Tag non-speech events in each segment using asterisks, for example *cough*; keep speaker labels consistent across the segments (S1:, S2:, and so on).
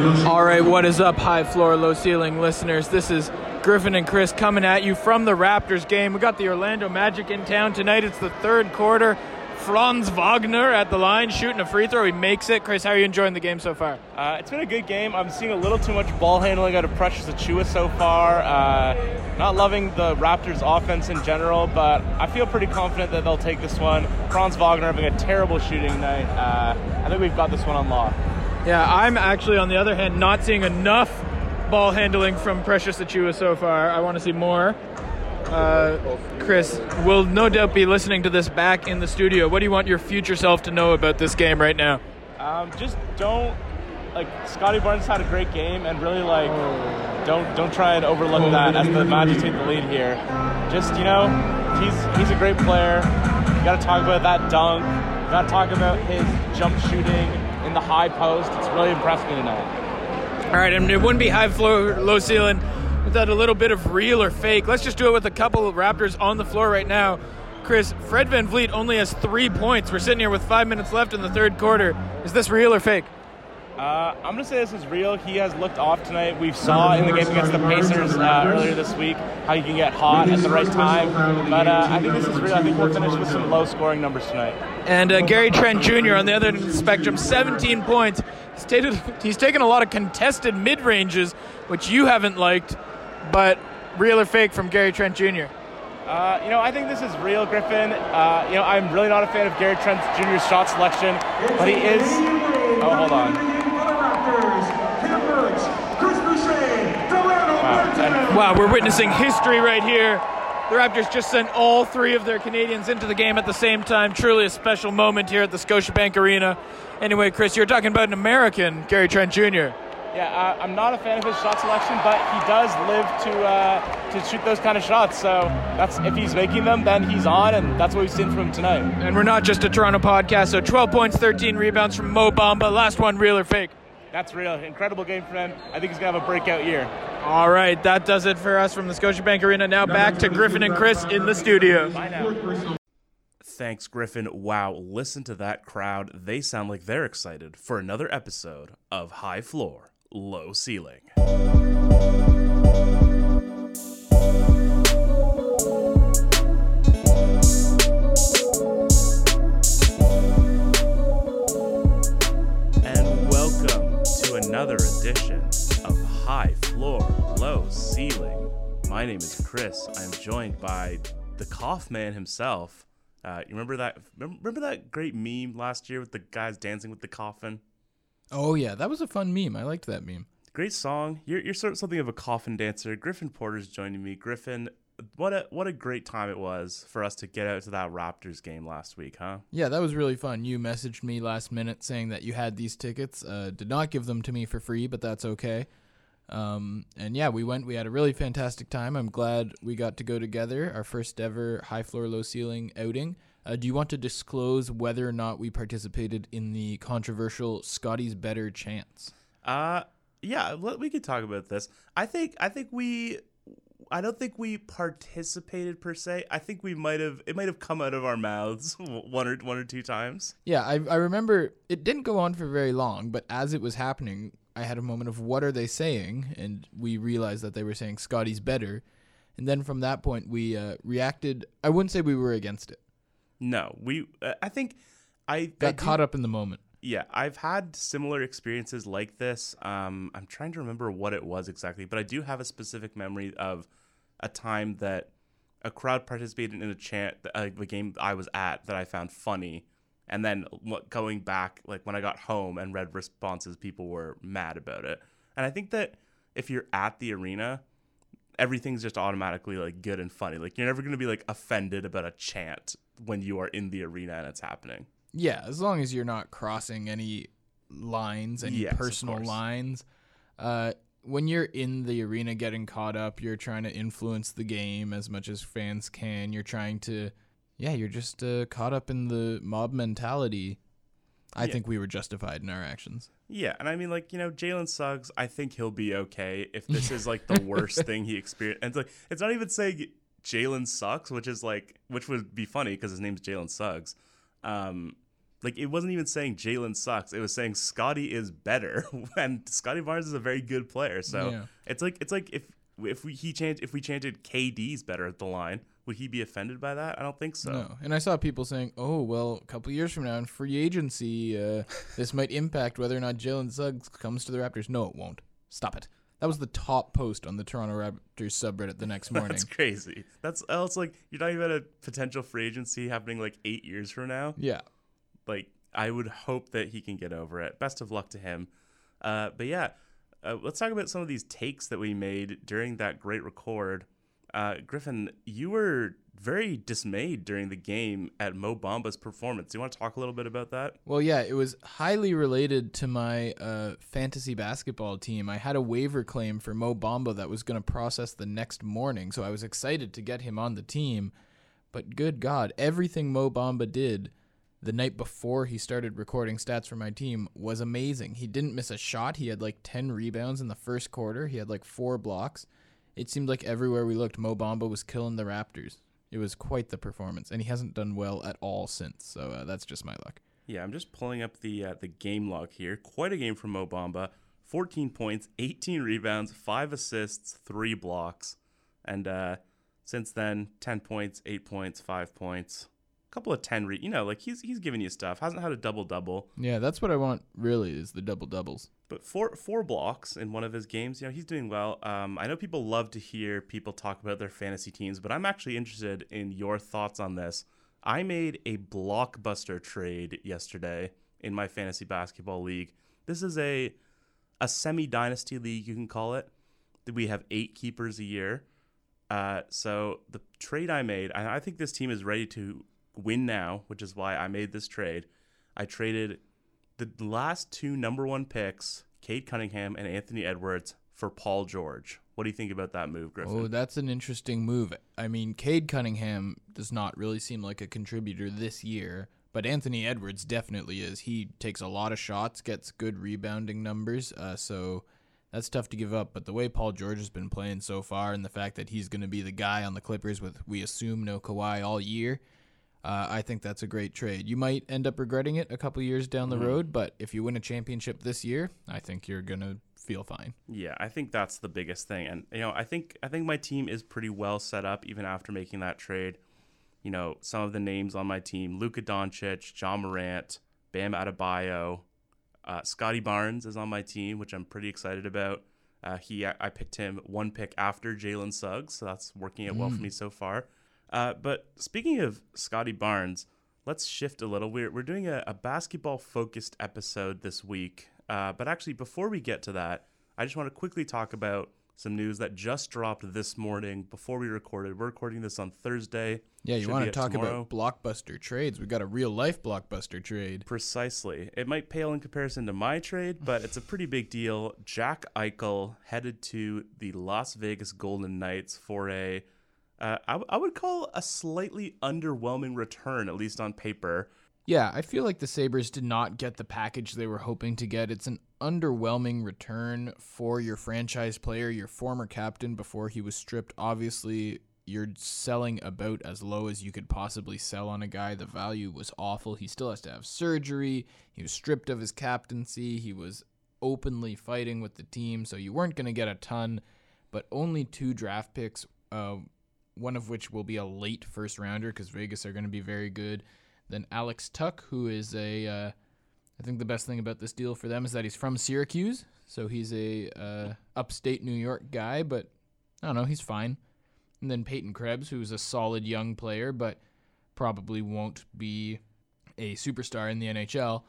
S1: All right, what is up, high floor, low ceiling listeners? This is Griffin and Chris coming at you from the Raptors game. We got the Orlando Magic in town tonight. It's the third quarter. Franz Wagner at the line shooting a free throw. He makes it. Chris, how are you enjoying the game so far?
S2: Uh, it's been a good game. I'm seeing a little too much ball handling out of Precious Achiuwa so far. Uh, not loving the Raptors' offense in general, but I feel pretty confident that they'll take this one. Franz Wagner having a terrible shooting night. Uh, I think we've got this one on lock.
S1: Yeah, I'm actually, on the other hand, not seeing enough ball handling from Precious Achiuwa so far. I want to see more. Uh, Chris will no doubt be listening to this back in the studio. What do you want your future self to know about this game right now?
S2: Um, just don't like Scottie Barnes had a great game, and really like don't don't try and overlook that as the Magic take the lead here. Just you know, he's he's a great player. You got to talk about that dunk. You got to talk about his jump shooting in the high post. It's really impressed me tonight.
S1: All right, and it wouldn't be high floor, low ceiling without a little bit of real or fake. Let's just do it with a couple of Raptors on the floor right now. Chris, Fred VanVleet only has three points. We're sitting here with five minutes left in the third quarter. Is this real or fake?
S2: Uh, I'm gonna say this is real. He has looked off tonight. We saw in the game against the Pacers uh, earlier this week how you can get hot at the right time. But uh, I think this is real. I think we'll finish with some low scoring numbers tonight.
S1: And uh, Gary Trent Jr. on the other end of the spectrum, 17 points. He's, taken, he's taken a lot of contested mid ranges, which you haven't liked, but real or fake from Gary Trent Jr.
S2: Uh, you know, I think this is real, Griffin. Uh, you know, I'm really not a fan of Gary Trent Jr.'s shot selection, but he is. Oh, hold on.
S1: Wow, we're witnessing history right here. The Raptors just sent all three of their Canadians into the game at the same time. Truly a special moment here at the Scotiabank Arena. Anyway, Chris, you're talking about an American, Gary Trent Jr.
S2: Yeah, uh, I'm not a fan of his shot selection, but he does live to uh, to shoot those kind of shots. So that's if he's making them, then he's on, and that's what we've seen from him tonight.
S1: And we're not just a Toronto podcast, so 12 points, 13 rebounds from Mo Bamba. Last one, real or fake?
S2: That's real. Incredible game for him. I think he's gonna have a breakout year.
S1: All right, that does it for us from the Scotiabank Arena. Now back to Griffin and Chris in the studio.
S2: Bye now.
S3: Thanks, Griffin. Wow, listen to that crowd. They sound like they're excited for another episode of High Floor, Low Ceiling. Another edition of High Floor, Low Ceiling. My name is Chris. I'm joined by the Cough Man himself. Uh, you remember that? Remember that great meme last year with the guys dancing with the coffin?
S4: Oh yeah, that was a fun meme. I liked that meme.
S3: Great song. You're you're sort of something of a coffin dancer. Griffin Porter's joining me. Griffin, what a what a great time it was for us to get out to that Raptors game last week, huh?
S4: Yeah, that was really fun. You messaged me last minute saying that you had these tickets. Uh, did not give them to me for free, but that's okay. Um, and yeah, we went. We had a really fantastic time. I'm glad we got to go together. Our first ever high floor, low ceiling outing. Uh, do you want to disclose whether or not we participated in the controversial Scottie's Better Chance?
S3: Uh yeah, we could talk about this. I think I think we I don't think we participated per se. I think we might have it might have come out of our mouths *laughs* one or one or two times.
S4: Yeah, I, I remember it didn't go on for very long, but as it was happening, I had a moment of what are they saying? And we realized that they were saying Scottie's better. And then from that point, we uh, reacted. I wouldn't say we were against it.
S3: No, we uh, I think I
S4: Got
S3: I do-
S4: caught up in the moment.
S3: Yeah, I've had similar experiences like this. Um, I'm trying to remember what it was exactly, but I do have a specific memory of a time that a crowd participated in a chant, uh, the game I was at, that I found funny, and then going back, like when I got home and read responses, people were mad about it. And I think that if you're at the arena, everything's just automatically like good and funny. Like you're never gonna be like offended about a chant when you are in the arena and it's happening.
S4: Yeah, as long as you're not crossing any lines, any
S3: Yes,
S4: personal lines. Uh, when you're in the arena getting caught up, you're trying to influence the game as much as fans can. You're trying to, yeah, you're just uh, caught up in the mob mentality. I
S3: Yeah.
S4: think we were justified in our actions.
S3: Yeah, and I mean, like you know, Jalen Suggs. I think he'll be okay if this *laughs* is like the worst thing he experienced. And it's like it's not even saying Jalen sucks, which is like which would be funny because his name's Jalen Suggs. Um, like it wasn't even saying Jalen sucks. It was saying Scottie is better, *laughs* and Scottie Barnes is a very good player. So
S4: Yeah.
S3: it's like it's like if if we he changed if we chanted KD's better at the line, would he be offended by that? I don't think so.
S4: No, and I saw people saying, "Oh, well, a couple years from now in free agency, uh, *laughs* this might impact whether or not Jalen Suggs comes to the Raptors." No, it won't. Stop it. That was the top post on the Toronto Raptors subreddit the next *laughs* morning.
S3: That's crazy. That's else like you're talking about a potential free agency happening like eight years from now.
S4: yeah,
S3: Like I would hope that he can get over it. Best of luck to him. Uh, but yeah, uh, let's talk about some of these takes that we made during that great record. Uh, Griffin, you were very dismayed during the game at Mo Bamba's performance. Do you want to talk a little bit about that?
S4: Well, yeah, it was highly related to my uh, fantasy basketball team. I had a waiver claim for Mo Bamba that was going to process the next morning, so I was excited to get him on the team. But good God, everything Mo Bamba did the night before he started recording stats for my team was amazing. He didn't miss a shot. He had like 10 rebounds in the first quarter, he had like four blocks. It seemed like everywhere we looked, Mo Bamba was killing the Raptors. It was quite the performance, and he hasn't done well at all since. So uh, that's just my luck.
S3: Yeah, I'm just pulling up the uh, the game log here. Quite a game from Mo Bamba. 14 points, 18 rebounds, 5 assists, 3 blocks. And uh, since then, 10 points, 8 points, 5 points. Couple of 10 re- you know, like he's he's giving you stuff. Hasn't had a double-double,
S4: Yeah, that's what I want. Really, is the double doubles.
S3: but four four blocks in one of his games. You know, he's doing well. Um, I know people love to hear people talk about their fantasy teams, but I'm actually interested in your thoughts on this. I made a blockbuster trade yesterday in my fantasy basketball league. This is a a semi dynasty league, you can call it. We have eight keepers a year. Uh, so the trade I made, I, I think this team is ready to win now, which is why I made this trade. I traded the last two number one picks, Cade Cunningham and Anthony Edwards, for Paul George. What do you think about that move, Griffin?
S4: Oh, that's an interesting move. I mean, Cade Cunningham does not really seem like a contributor this year, but Anthony Edwards definitely is. He takes a lot of shots, gets good rebounding numbers, uh, so that's tough to give up. But the way Paul George has been playing so far, and the fact that he's going to be the guy on the Clippers with we assume no Kawhi all year, uh, I think that's a great trade. You might end up regretting it a couple years down the road, but if you win a championship this year, I think you're gonna feel fine.
S3: Yeah, I think that's the biggest thing, and you know, I think I think my team is pretty well set up even after making that trade. You know, some of the names on my team: Luka Doncic, Ja Morant, Bam Adebayo, uh, Scottie Barnes is on my team, which I'm pretty excited about. Uh, he, I picked him one pick after Jalen Suggs, so that's working out well for me so far. Uh, but speaking of Scottie Barnes, let's shift a little. We're, we're doing a, a basketball focused episode this week. Uh, but actually, before we get to that, I just want to quickly talk about some news that just dropped this morning before we recorded. We're recording this on Thursday.
S4: Yeah, you
S3: Should
S4: want to talk
S3: tomorrow.
S4: about blockbuster trades? We got a real life blockbuster trade.
S3: Precisely. It might pale in comparison to my trade, but it's a pretty big deal. Jack Eichel headed to the Las Vegas Golden Knights for a, uh, I, w- I would call a slightly underwhelming return, at least on paper.
S4: Yeah, I feel like the Sabres did not get the package they were hoping to get. It's an underwhelming return for your franchise player, your former captain before he was stripped. Obviously, you're selling about as low as you could possibly sell on a guy. The value was awful. He still has to have surgery. He was stripped of his captaincy. He was openly fighting with the team, so you weren't going to get a ton, but only two draft picks, uh, one of which will be a late first rounder because Vegas are going to be very good. Then Alex Tuch, who is a, uh, I think the best thing about this deal for them is that he's from Syracuse, so he's a uh, upstate New York guy, but I don't know, he's fine. And then Peyton Krebs, who's a solid young player, but probably won't be a superstar in the NHL.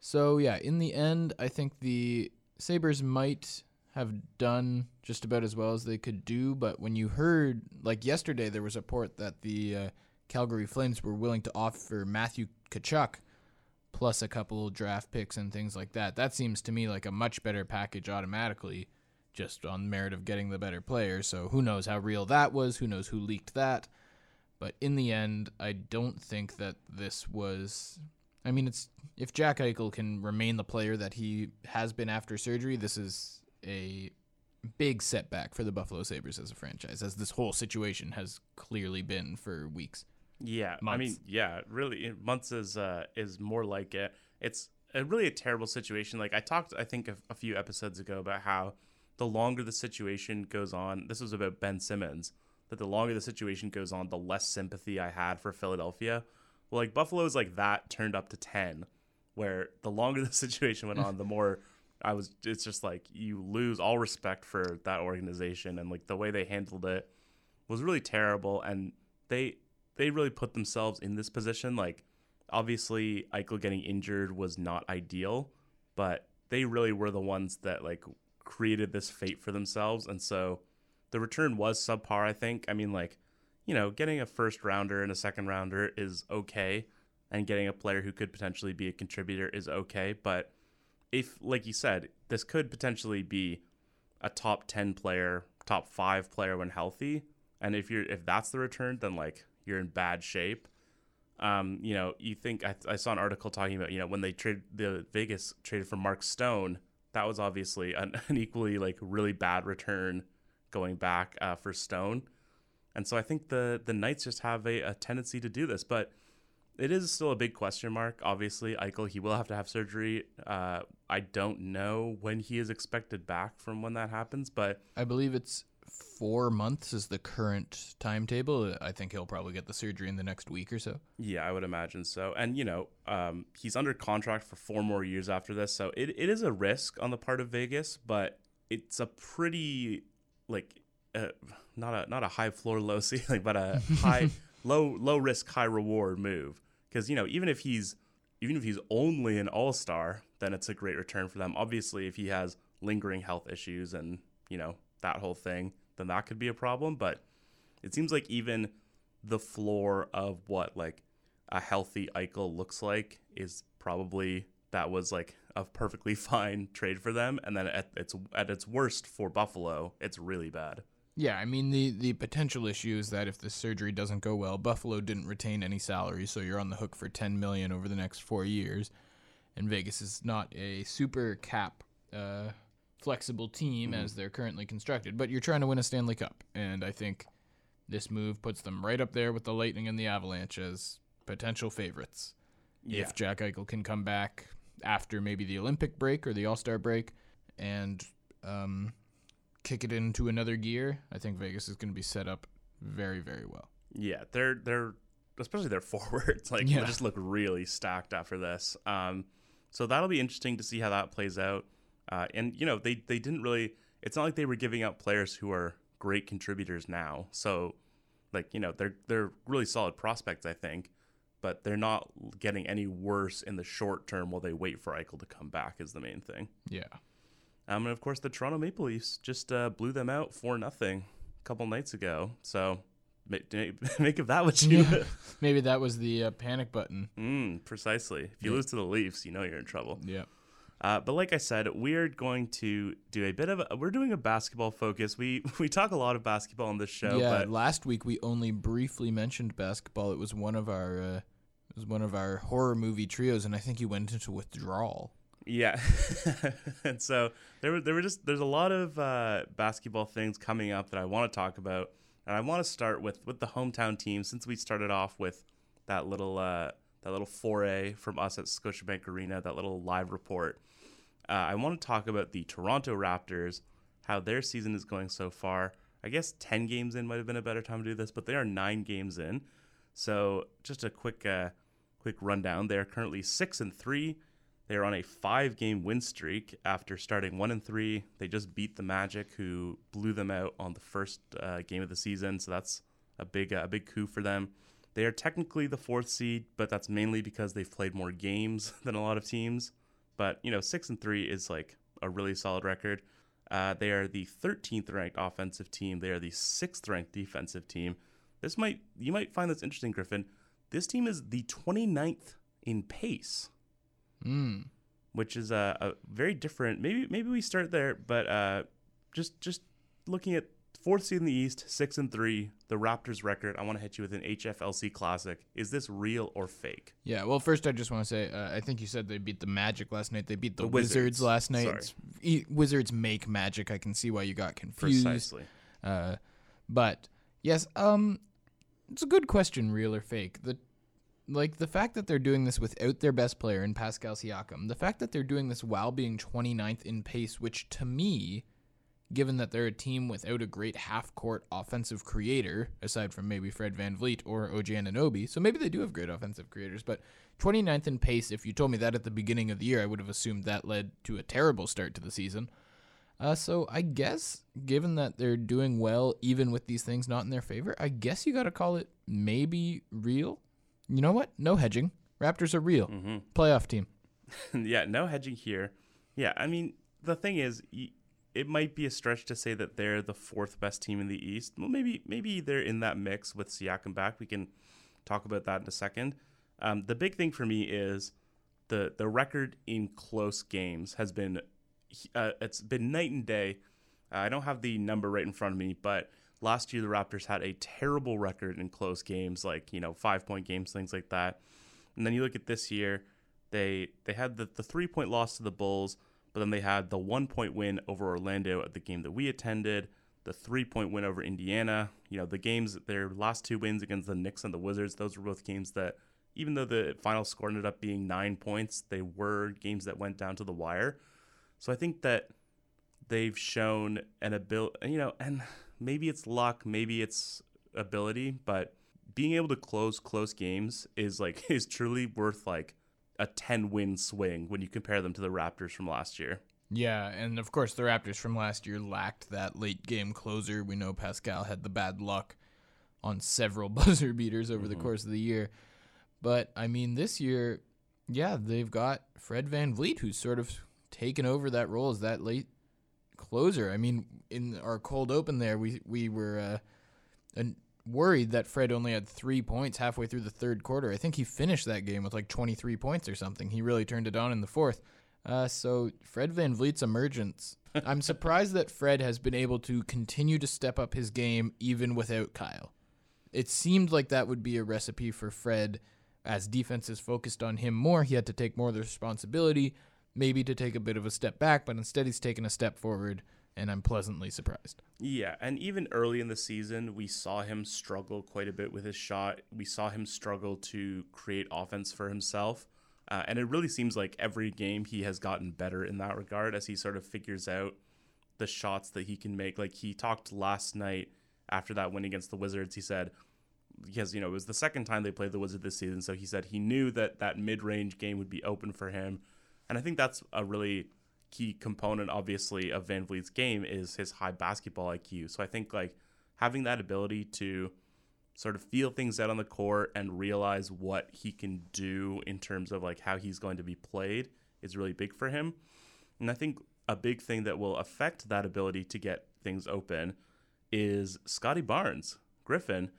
S4: So yeah, in the end, I think the Sabres might have done just about as well as they could do. But when you heard, like yesterday, there was a report that the uh, Calgary Flames were willing to offer Matthew Tkachuk plus a couple draft picks and things like that. That seems to me like a much better package automatically, just on merit of getting the better player. So who knows how real that was? Who knows who leaked that? But in the end, I don't think that this was. I mean, it's if Jack Eichel can remain the player that he has been after surgery, this is a big setback for the Buffalo Sabres as a franchise, as this whole situation has clearly been for weeks.
S3: Yeah, I mean, yeah, really, months is uh, is more like it. It's a really a terrible situation. Like I talked, I think a, a few episodes ago about how the longer the situation goes on, this was about Ben Simmons. That the longer the situation goes on, the less sympathy I had for Philadelphia. Well, like Buffalo is like that turned up to ten, where the longer *laughs* the situation went on, the more I was. It's just like you lose all respect for that organization and like the way they handled it was really terrible and they they really put themselves in this position like obviously Eichel getting injured was not ideal but they really were the ones that like created this fate for themselves and so the return was subpar I think I mean like you know getting a first rounder and a second rounder is okay and getting a player who could potentially be a contributor is okay but if like you said this could potentially be a top 10 player top 5 player when healthy. And if you're if that's the return then like you're in bad shape. Um you know you think I, I saw an article talking about you know when they traded the vegas traded for mark stone that was obviously an, *laughs* an equally like really bad return going back uh, for stone. And so i think the the knights just have a, a tendency to do this. But it is still a big question mark. Obviously, Eichel he will have to have surgery. Uh, I don't know when he is expected back from when that happens, but
S4: I believe it's four months is the current timetable. I think he'll probably get the surgery in the next week or so.
S3: yeah, I would imagine so. And you know, um, he's under contract for four more years after this, so it, it is a risk on the part of Vegas, but it's a pretty like uh, not a not a high floor low ceiling, but a *laughs* high low low risk high reward move because you know even if he's even if he's only an all star, then it's a great return for them. Obviously, if he has lingering health issues and you know that whole thing, then that could be a problem. But it seems like even the floor of what like a healthy Eichel looks like is probably that was like a perfectly *laughs* fine trade for them, and then at its at its worst for Buffalo, it's really bad.
S4: Yeah, I mean the the potential issue is that if the surgery doesn't go well, Buffalo didn't retain any salary, so you're on the hook for 10 million over the next 4 years. And Vegas is not a super cap uh, flexible team as they're currently constructed, but you're trying to win a Stanley Cup, and I think this move puts them right up there with the Lightning and the Avalanche as potential favorites.
S3: Yeah.
S4: If Jack Eichel can come back after maybe the Olympic break or the All-Star break and um, kick it into another gear, I think Vegas is going to be set up very, very well.
S3: Yeah, they're they're especially their *laughs* forwards like
S4: Yeah.
S3: they just look really stacked after this. Um, so that'll be interesting to see how that plays out. Uh, and you know they they didn't really. It's not like they were giving out players who are great contributors now. So like you know they're they're really solid prospects I think, but they're not getting any worse in the short term while they wait for Eichel to come back is the main thing.
S4: Yeah.
S3: Um, and of course, the Toronto Maple Leafs just uh, blew them out for nothing a couple nights ago. So make, *laughs* make of that what you.
S4: Yeah. *laughs* Maybe that was the uh, panic button.
S3: Mm, precisely. If you
S4: Yeah.
S3: lose to the Leafs, you know you're in trouble.
S4: Yeah.
S3: Uh, but like I said, we're going to do a bit of a, we're doing a basketball focus. We *laughs* we talk a lot of basketball on this show,
S4: yeah.
S3: but
S4: Last week we only briefly mentioned basketball. It was one of our uh, it was one of our horror movie trios, and I think you went into withdrawal.
S3: Yeah, *laughs* and so there were there were just there's a lot of uh, basketball things coming up that I want to talk about, and I want to start with with the hometown team since we started off with that little uh, that little foray from us at Scotiabank Arena, that little live report. Uh, I want to talk about the Toronto Raptors, how their season is going so far. I guess ten games in might have been a better time to do this, but they are nine games in. So just a quick uh, quick rundown. They are currently six and three. They are on a five-game win streak after starting one and three. They just beat the Magic, who blew them out on the first uh, game of the season. So that's a big uh, a big coup for them. They are technically the fourth seed, but that's mainly because they've played more games *laughs* than a lot of teams. But you know, six and three is like a really solid record. Uh, they are the 13th ranked offensive team. They are the sixth ranked defensive team. This might you might find this interesting, Griffin. This team is the 29th in pace
S4: Mm.
S3: which is a, a very different. Maybe maybe we start there, but uh, just just looking at fourth seed in the East, six and three, the Raptors record. I want to hit you with an HFLC Classic. Is this real or fake?
S4: Yeah. Well, first I just want to say uh, I think you said they beat the Magic last night. They beat the,
S3: The
S4: Wizards.
S3: Wizards.
S4: last night. E- Wizards make Magic. I can see why you got confused.
S3: Precisely.
S4: Uh, but yes, um, it's a good question, real or fake. The like the fact that they're doing this without their best player in Pascal Siakam, the fact that they're doing this while being 29th in pace, which to me, given that they're a team without a great half court offensive creator, aside from maybe Fred VanVleet or OG Anunoby, so maybe they do have great offensive creators, but 29th in pace, if you told me that at the beginning of the year, I would have assumed that led to a terrible start to the season. Uh, so I guess, given that they're doing well, even with these things not in their favor, I guess you got to call it maybe real. You know what? No hedging. Raptors are real.
S3: Mm-hmm. *laughs*
S4: Playoff team.
S3: yeah, no hedging here. Yeah, I mean, the thing is, it might be a stretch to say that they're the fourth best team in the East. Well, maybe maybe they're in that mix with Siakam back. We can talk about that in a second. Um, the big thing for me is the the record in close games has been uh, it's been night and day. Uh, I don't have the number right in front of me, but last year the Raptors had a terrible record in close games, like you know five point games, things like that. And then you look at this year, they they had the, the three point loss to the Bulls, but then they had the one point win over Orlando at the game that we attended, the three point win over Indiana. You know the games their last two wins against the Knicks and the Wizards. Those were both games that even though the final score ended up being nine points, they were games that went down to the wire. So I think that they've shown an ability, you know, and maybe it's luck, maybe it's ability, but being able to close close games is like *laughs* is truly worth like a 10 win swing when you compare them to the Raptors from last year.
S4: Yeah, and of course the Raptors from last year lacked that late game closer. We know Pascal had the bad luck on several *laughs* buzzer beaters over mm-hmm. the course of the year. But I mean this year, yeah, they've got Fred VanVleet who's sort of taken over that role as that late closer. I mean, in our cold open there, we we were uh, worried that Fred only had three points halfway through the third quarter. I think he finished that game with like 23 points or something. He really turned it on in the fourth. Uh, so Fred VanVleet's emergence. *laughs* I'm surprised that Fred has been able to continue to step up his game even without Kyle. It seemed like that would be a recipe for Fred as defenses focused on him more. He had to take more of the responsibility maybe to take a bit of a step back, but instead he's taken a step forward, and I'm pleasantly surprised.
S3: Yeah, and even early in the season, we saw him struggle quite a bit with his shot. We saw him struggle to create offense for himself. Uh, and it really seems like every game he has gotten better in that regard as he sort of figures out the shots that he can make. Like he talked last night after that win against the Wizards, he said, because you know it was the second time they played the Wizards this season, so he said he knew that that mid-range game would be open for him. And I think that's a really key component, obviously, of VanVleet's game is his high basketball IQ. So I think like having that ability to sort of feel things out on the court and realize what he can do in terms of like how he's going to be played is really big for him. And I think a big thing that will affect that ability to get things open is Scottie Barnes. Griffin,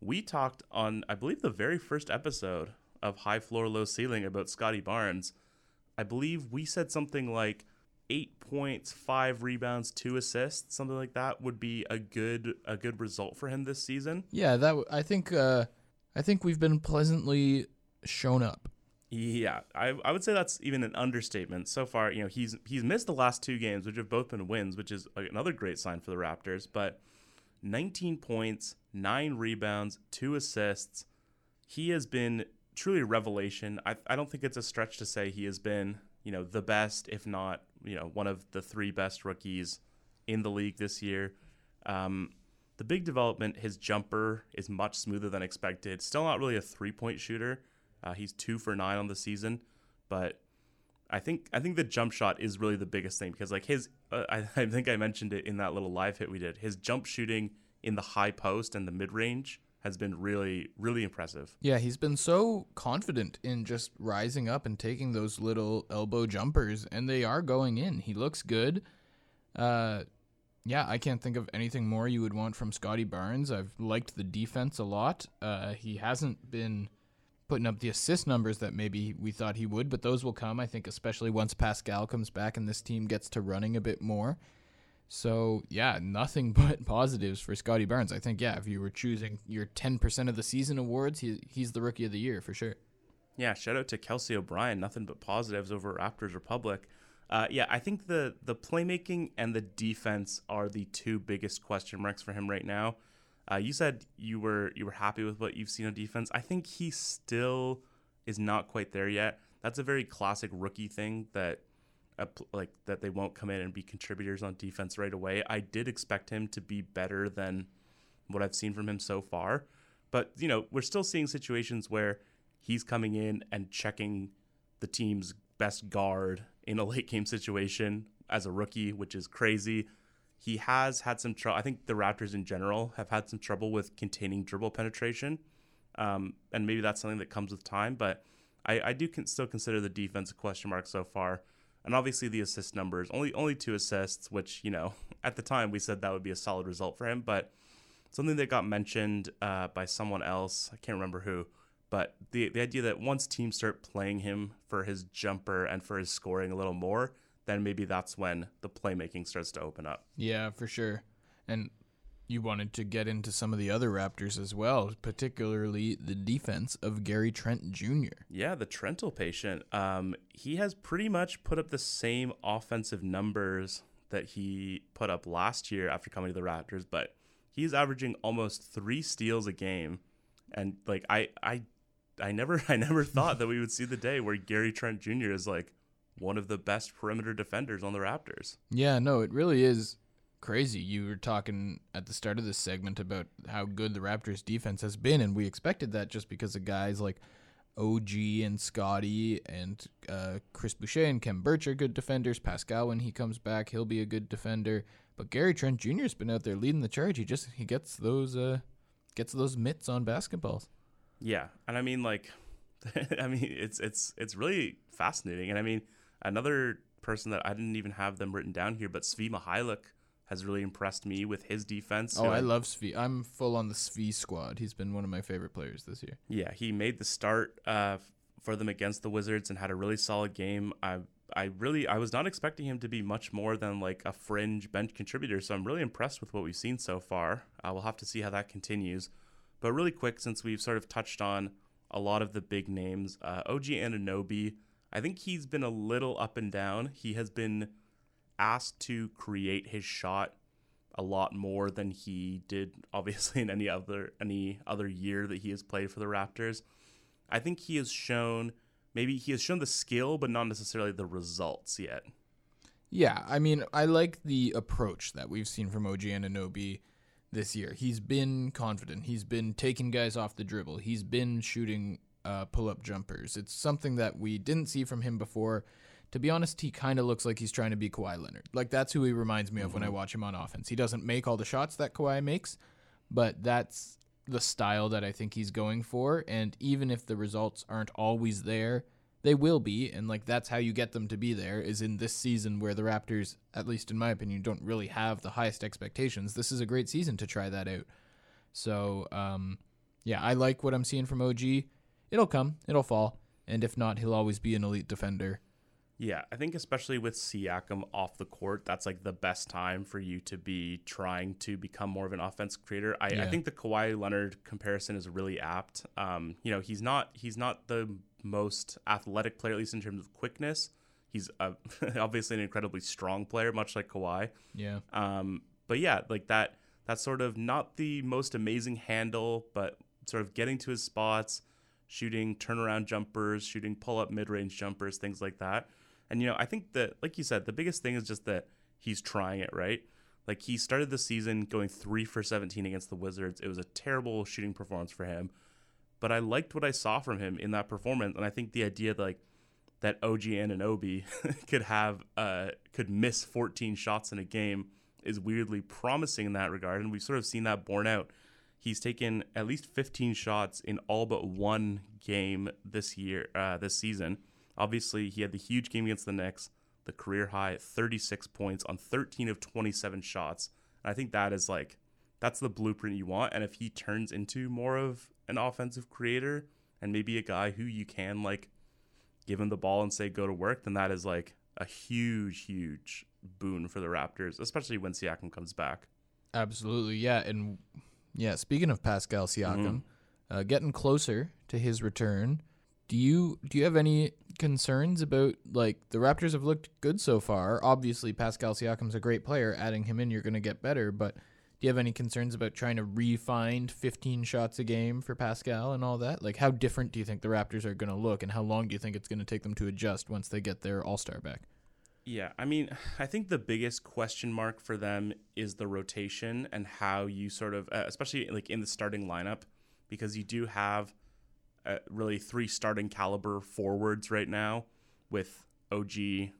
S3: we talked on I believe the very first episode of High Floor Low Ceiling about Scottie Barnes I believe we said something like eight points, five rebounds, two assists, something like that would be a good a good result for him this season.
S4: Yeah, that w- I think uh, I think we've been pleasantly shown up.
S3: Yeah, I, I would say that's even an understatement. So far, you know, he's he's missed the last two games, which have both been wins, which is another great sign for the Raptors. But 19 points, nine rebounds, two assists. He has been truly a revelation. I, I don't think it's a stretch to say he has been, you know, the best, if not, you know, one of the three best rookies in the league this year. Um, the big development, his jumper is much smoother than expected. Still not really a three point shooter. Uh, he's two for nine on the season, but I think I think the jump shot is really the biggest thing because like his uh, I, *laughs* I think I mentioned it in that little live hit we did. His jump shooting in the high post and the mid range has been really, really impressive.
S4: Yeah, he's been so confident in just rising up and taking those little elbow jumpers, and they are going in. He looks good. Uh, yeah, I can't think of anything more you would want from Scottie Barnes. I've liked the defense a lot. Uh, he hasn't been putting up the assist numbers that maybe we thought he would, but those will come, I think, especially once Pascal comes back and this team gets to running a bit more. So yeah, nothing *laughs* but positives for Scottie Barnes. I think yeah, if you were choosing your ten percent of the season awards, he, he's the rookie of the year for sure.
S3: Yeah, shout out to Kelsey O'Brien. Nothing but positives over Raptors Republic. Uh, yeah, I think the the playmaking and the defense are the two biggest question marks for him right now. Uh, you said you were you were happy with what you've seen on defense. I think he still is not quite there yet. That's a very classic rookie thing that like that they won't come in and be contributors on defense right away. I did expect him to be better than what I've seen from him so far, but you know we're still seeing situations where he's coming in and checking the team's best guard in a *laughs* late game situation as a rookie, which is crazy. He has had some trouble. I think the Raptors in general have had some trouble with containing dribble penetration. Um, and maybe that's something that comes with time, but I, I do con- still consider the defense a question mark so far. And obviously the assist numbers, only only two assists, which, you know, *laughs* at the time we said that would be a solid result for him, but something that got mentioned uh, by someone else, I can't remember who, but the the idea that once teams start playing him for his jumper and for his scoring a little more, then maybe that's when the playmaking starts to open up.
S4: Yeah, for sure. And you wanted to get into some of the other Raptors as well, particularly the defense of Gary Trent Jr.
S3: Yeah, the Trental patient. Um, he has pretty much put up the same offensive numbers that he put up last year after coming to the Raptors, but he's averaging almost three steals a game. And like I I I never *laughs* I never thought that we would see the day where Gary Trent Jr. is like one of the best perimeter defenders on the Raptors.
S4: Yeah, no, it really is crazy. You were talking at the start of this segment about how good the Raptors defense has been, and we expected that just because of guys like OG and Scottie and uh, Chris Boucher and Khem Birch are good defenders. Pascal, when he comes back, he'll be a good defender. But Gary Trent Jr. has been out there leading the charge. He just he gets those uh, gets those mitts on basketballs.
S3: Yeah, and I mean like, *laughs* I mean it's it's it's really fascinating, and I mean another person that I didn't even have them written down here, but Svi Mykhailiuk has really impressed me with his defense.
S4: Oh, I love Svi. I'm full on the Svi squad. He's been one of my favorite players this year.
S3: Yeah, he made the start uh, for them against the Wizards and had a really solid game. I I really I was not expecting him to be much more than like a fringe bench contributor, so I'm really impressed with what we've seen so far. Uh, we'll have to see how that continues. But really quick, since we've sort of touched on a lot of the big names, uh, OG Anunoby, I think he's been a little up and down. He has been asked to create his shot a lot more than he did obviously *laughs* in any other any other year that he has played for the Raptors. I think he has shown maybe he has shown the skill but not necessarily the results yet.
S4: Yeah, I mean, I like the approach that we've seen from OG Anunoby this year. He's been confident. He's been taking guys off the dribble. He's been shooting uh, pull-up jumpers. It's something that we didn't see from him before to be honest, he kind of looks like he's trying to be Kawhi Leonard. Like that's who he reminds me of mm-hmm. when I watch him on offense. He doesn't make all the shots that Kawhi makes, but that's the style that I think he's going for. And even if the results aren't always there, they will be. And like that's how you get them to be there is in this season where the Raptors, at least in my opinion, don't really have the highest expectations. This is a great season to try that out. So, um, yeah, I like what I'm seeing from OG. It'll come, it'll fall. And if not, he'll always be an elite defender.
S3: Yeah, I think especially with Siakam off the court, that's like the best time for you to be trying to become more of an offense creator. I, yeah. I think the Kawhi Leonard comparison is really apt. Um, you know, he's not he's not the most athletic player, at least in terms of quickness. He's uh, *laughs* obviously an incredibly strong player, much like Kawhi.
S4: Yeah.
S3: Um, but yeah, like that. That's sort of not the most amazing handle, but sort of getting to his spots, shooting turnaround jumpers, shooting pull up mid range jumpers, things like that and you know, I think that like you said, the biggest thing is just that he's trying it, right? Like he started the season going 3 for 17 against the Wizards. It was a terrible shooting performance for him. But I liked what I saw from him in that performance and I think the idea that, like that OG Anunoby *laughs* could have uh could miss 14 shots in a game is weirdly promising in that regard and we've sort of seen that borne out. He's taken at least 15 shots in all but one game this year uh this season Obviously, he had the huge game against the Knicks, the career high at 36 points on 13 of 27 shots. And I think that is like that's the blueprint you want. And if he turns into more of an offensive creator and maybe a guy who you can like give him the ball and say go to work, then that is like a huge, huge boon for the Raptors, especially when Siakam comes back.
S4: Absolutely, yeah, and yeah. Speaking of Pascal Siakam, mm-hmm. uh, getting closer to his return, do you do you have any concerns about like the Raptors have looked good so far? Obviously, Pascal Siakam's a great player. Adding him in, you're going to get better. But Do you have any concerns about trying to re-find 15 shots a game for Pascal and all that? Like, how different do you think the Raptors are going to look, and how long do you think it's going to take them to adjust once they get their All Star back?
S3: Yeah, I mean, *sighs* I think the biggest question mark for them is the rotation and how you sort of, uh, especially like in the starting lineup, because you do have uh, really three starting caliber forwards right now with OG,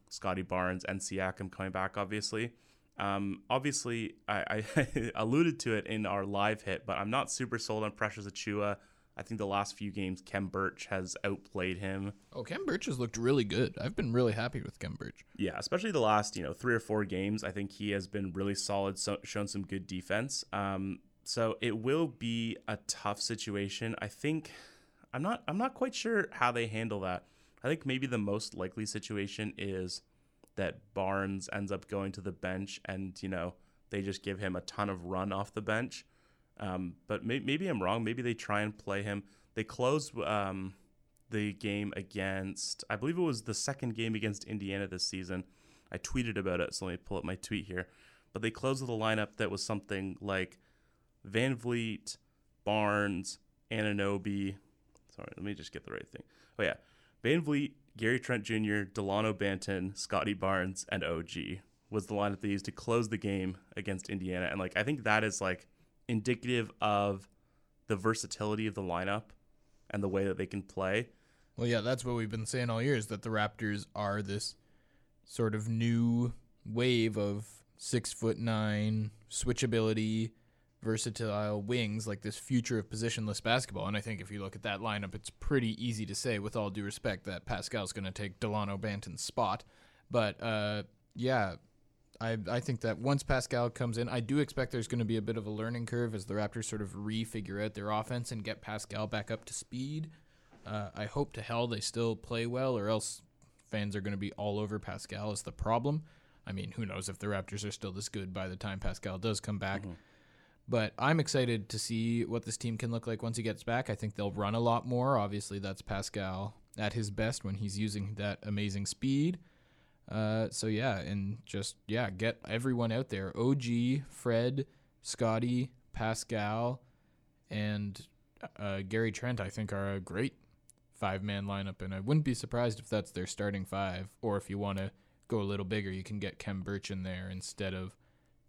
S3: Scottie Barnes, and Siakam coming back, obviously. Um, obviously, I, I *laughs* alluded to it in our live hit, but I'm not super sold on Precious Achiuwa. I think the last few games, Khem Birch has outplayed him.
S4: Oh, Khem Birch has looked really good. I've been really happy with Khem Birch.
S3: Yeah, especially the last you know three or four games. I think he has been really solid, so, shown some good defense. Um, so it will be a tough situation. I think I'm not I'm not quite sure how they handle that. I think maybe the most likely situation is that Barnes ends up going to the bench and, you know, they just give him a ton of run off the bench. Um, but may- maybe I'm wrong. Maybe they try and play him. They closed um, the game against, I believe it was the second game against Indiana this season. I tweeted about it, so let me pull up my tweet here. But they closed with a lineup that was something like Van Vleet, Barnes, Anunoby. Sorry, let me just get the right thing. Oh, yeah. Van Vleet, Gary Trent Jr., Delano Banton, Scottie Barnes, and OG was the lineup they used to close the game against Indiana. And like I think that is like indicative of the versatility of the lineup and the way that they can play.
S4: Well, yeah, that's what we've been saying all year is that the Raptors are this sort of new wave of six foot nine switchability, versatile wings, like this future of positionless basketball. And I think if you look at that lineup, it's pretty easy to say, with all due respect, that Pascal's going to take Delano Banton's spot. But uh, yeah, I I think that once Pascal comes in, I do expect there's going to be a bit of a learning curve as the Raptors sort of refigure out their offense and get Pascal back up to speed. Uh, I hope to hell they still play well, or else fans are going to be all over Pascal as the problem. I mean, who knows if the Raptors are still this good by the time Pascal does come back. But I'm excited to see what this team can look like once he gets back. I think they'll run a lot more. Obviously, that's Pascal at his best when he's using that amazing speed. Uh, so yeah, and just yeah, get everyone out there. OG, Fred, Scottie, Pascal, and uh, Gary Trent. I think are a great five-man lineup, and I wouldn't be surprised if that's their starting five. Or if you want to go a little bigger, you can get Khem Birch in there instead of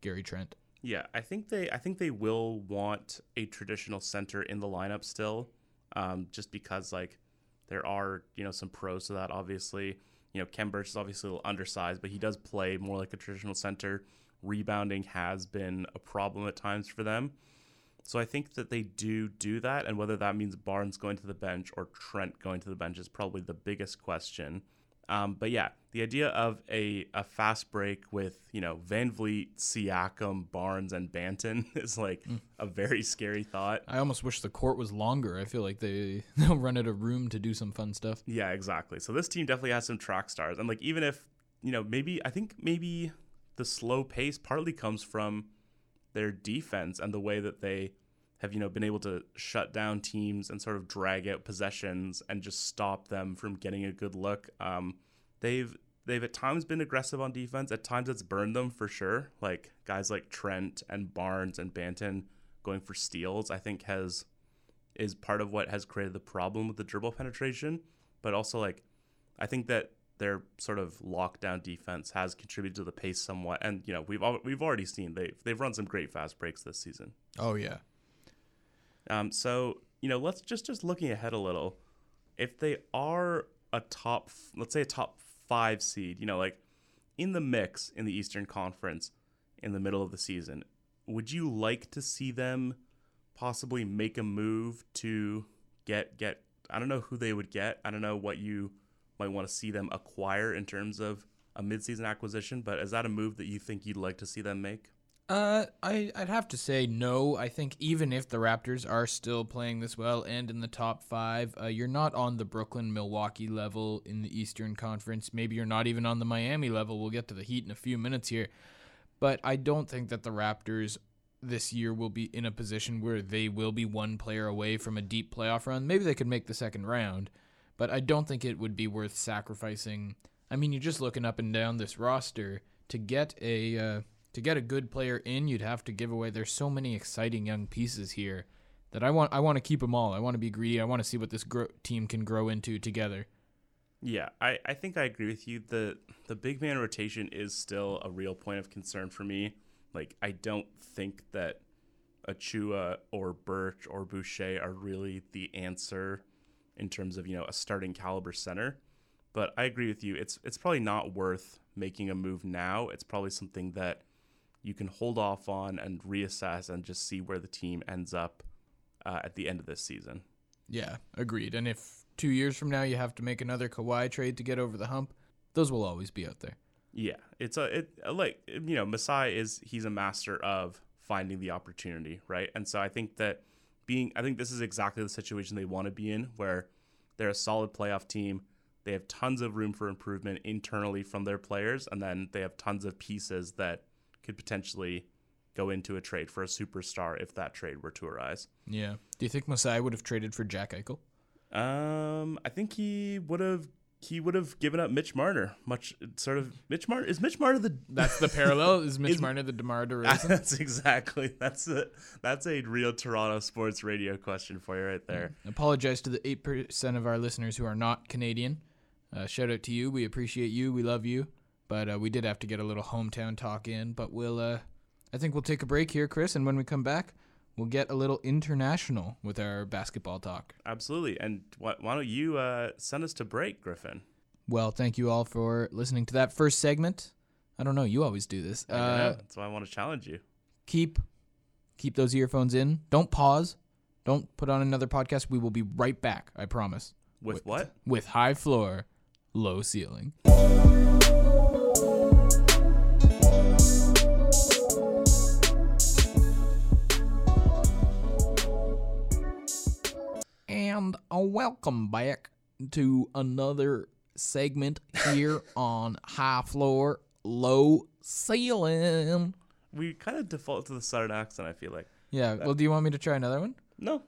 S4: Gary Trent.
S3: Yeah, I think they I think they will want a traditional center in the lineup still, um, just because like there are you know some pros to that. Obviously, you know Khem Birch is obviously a little undersized, but he does play more like a traditional center. Rebounding has been a problem at times for them, so I think that they do do that. And whether that means Barnes going to the bench or Trent going to the bench is probably the biggest question. Um, but yeah, the idea of a, a fast break with, you know, VanVleet, Siakam, Barnes, and Banton *laughs* is like a very scary thought.
S4: I almost wish the court was longer. I feel like they *laughs* they'll run out of room to do some fun stuff.
S3: Yeah, exactly. So this team definitely has some track stars. And like even if, you know, maybe I think maybe the slow pace partly comes from their defense and the way that they have, you know, been able to shut down teams and sort of drag out possessions and just stop them from getting a good look. Um, they've they've at times been aggressive on defense. At times it's burned them for sure. Like guys like Trent and Barnes and Banton going for steals, I think has is part of what has created the problem with the dribble penetration. But also like I think that their sort of lockdown defense has contributed to the pace somewhat. And you know we've we've already seen they they've run some great fast breaks this season.
S4: Oh yeah.
S3: Um, so you know, let's just just looking ahead a little. If they are a top, let's say a top five seed, you know, like in the mix in the Eastern Conference in the middle of the season, would you like to see them possibly make a move to get get? I don't know who they would get. I don't know what you might want to see them acquire in terms of a midseason acquisition. But is that a move that you think you'd like to see them make?
S4: Uh, I I'd have to say no. I think even if the Raptors are still playing this well and in the top five, uh, you're not on the Brooklyn Milwaukee level in the Eastern Conference. Maybe you're not even on the Miami level. We'll get to the Heat in a few minutes here, but I don't think that the Raptors this year will be in a position where they will be one player away from a deep playoff run. Maybe they could make the second round, but I don't think it would be worth sacrificing. I mean, you're just looking up and down this roster to get a. Uh, to get a good player in, you'd have to give away. There's so many exciting young pieces here that I want. I want to keep them all. I want to be greedy. I want to see what this gro- team can grow into together.
S3: Yeah, I, I think I agree with you. The the big man rotation is still a real point of concern for me. Like I don't think that Achiuwa or Birch or Boucher are really the answer in terms of, you know, a starting caliber center. But I agree with you. It's it's probably not worth making a move now. It's probably something that you can hold off on and reassess and just see where the team ends up uh, at the end of this season.
S4: Yeah, agreed. And if two years from now you have to make another Kawhi trade to get over the hump, those will always be out there.
S3: Yeah, it's a it like you know Masai is he's a master of finding the opportunity, right? And so I think that being I think this is exactly the situation they want to be in, where they're a solid playoff team. They have tons of room for improvement internally from their players, and then they have tons of pieces that could potentially go into a trade for a superstar if that trade were to arise.
S4: Yeah. Do you think Masai would have traded for Jack Eichel?
S3: Um, I think he would have he would have given up Mitch Marner. Much sort of Mitch Marner is Mitch Marner the
S4: That's the parallel. Is Mitch
S3: Is-
S4: Marner the Demar *laughs* Derozan?
S3: that's exactly that's a that's a real Toronto sports radio question for you right there.
S4: Apologize to the eight percent of our listeners who are not Canadian. Uh, shout out to you. We appreciate you. We love you. But uh, we did have to get a little hometown talk in. But we'll, uh, I think we'll take a break here, Chris. And when we come back, we'll get a little international with our basketball talk.
S3: Absolutely. And why, why don't you uh, send us to break, Griffin?
S4: Well, thank you all for listening to that first segment. I don't know. You always do this. Uh,
S3: that's why I want to challenge you.
S4: keep keep those earphones in. Don't pause. Don't put on another podcast. We will be right back. I promise.
S3: With what?
S4: With high floor, low ceiling. And a welcome back to another segment here *laughs* on High Floor, Low Ceiling.
S3: We kind of default to the southern accent. I feel like.
S4: Yeah, well, do you want me to try another one?
S3: No,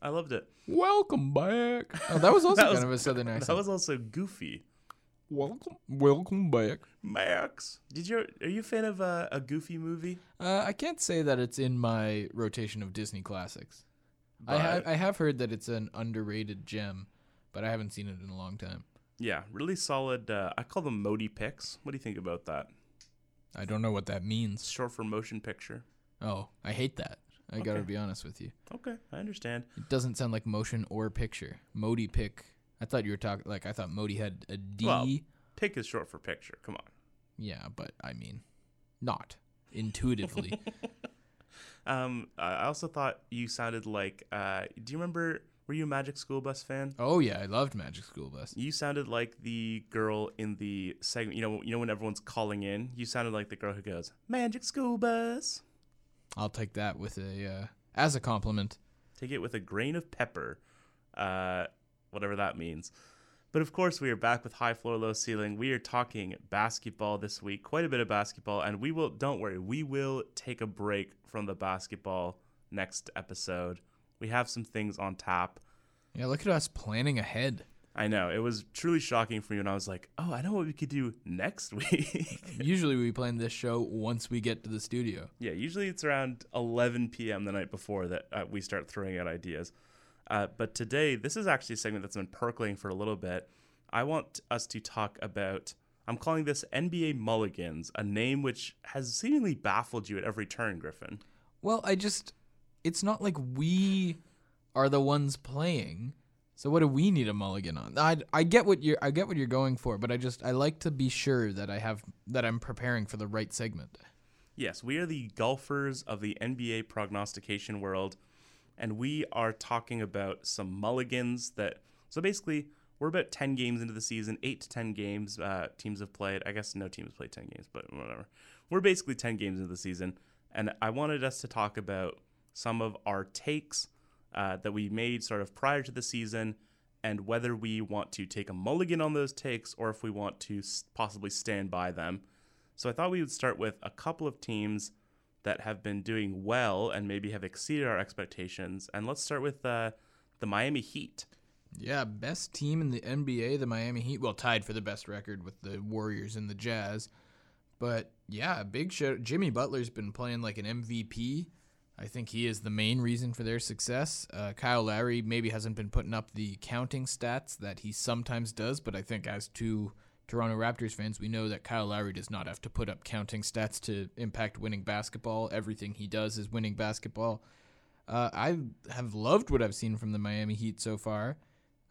S3: I loved it.
S4: Welcome back. Oh, that was *laughs* also
S3: That
S4: kind
S3: was-
S4: of a southern *laughs* accent.
S3: That was also goofy.
S4: welcome, welcome back.
S3: Max, did you are you a fan of uh, a goofy movie?
S4: Uh, I can't say that it's in my rotation of Disney classics. I have I have heard that it's an underrated gem, but I haven't seen it in a long time.
S3: Yeah, really solid. Uh, I call them Modi picks. What do you think about that?
S4: I don't know what that means.
S3: short for motion picture.
S4: Oh, I hate that. I gotta be honest with you.
S3: Okay, I understand.
S4: It doesn't sound like motion or picture. Modi pick. I thought you were talking like I thought Modi had a D.
S3: Well- Pick is short for picture. Come on.
S4: yeah, but I mean, not intuitively. *laughs*
S3: Um, I also thought you sounded like. Uh, do you remember? Were you a Magic School Bus fan?
S4: oh yeah, I loved Magic School Bus.
S3: You sounded like the girl in the segment. You know, you know when everyone's calling in. You sounded like the girl who goes Magic School Bus.
S4: I'll take that with a uh, as a compliment.
S3: Take it with a grain of pepper, uh, whatever that means. But of course, we are back with high floor, low ceiling. We are talking basketball this week, quite a bit of basketball, and we will. Don't worry, we will take a break from the basketball next episode. We have some things on tap.
S4: Yeah, look at us planning ahead.
S3: I know it was truly shocking for me and I was like, "Oh, I know what we could do next *laughs* week."
S4: Usually we plan this show once we get to the studio.
S3: yeah, usually it's around 11 p.m. the night before that uh, we start throwing out ideas. Uh, but today, this is actually a segment that's been percolating for a little bit. I want us to talk about. I'm calling this NBA Mulligans, a name which has seemingly baffled you at every turn, Griffin.
S4: Well, I just it's not like we are the ones playing. So what do we need a mulligan on? I, I get what you're I get what you're going for, but I just I like to be sure that I have that I'm preparing for the right segment.
S3: Yes, we are the golfers of the NBA prognostication world, and we are talking about some mulligans that. So basically, we're about 10 games into the season, 8 to 10 games uh, teams have played. I guess no team has played 10 games, but whatever. We're basically 10 games into the season, and I wanted us to talk about some of our takes uh, that we made sort of prior to the season and whether we want to take a mulligan on those takes or if we want to possibly stand by them. So I thought we would start with a couple of teams that have been doing well and maybe have exceeded our expectations. And let's start with uh, the Miami Heat.
S4: Yeah, best team in the NBA, the Miami Heat. Well, tied for the best record with the Warriors and the Jazz. But yeah, big show. Jimmy Butler's been playing like an MVP. I think he is the main reason for their success. Uh, Kyle Lowry maybe hasn't been putting up the counting stats that he sometimes does, but I think as two Toronto Raptors fans, we know that Kyle Lowry does not have to put up counting stats to impact winning basketball. Everything he does is winning basketball. Uh, I have loved what I've seen from the Miami Heat so far.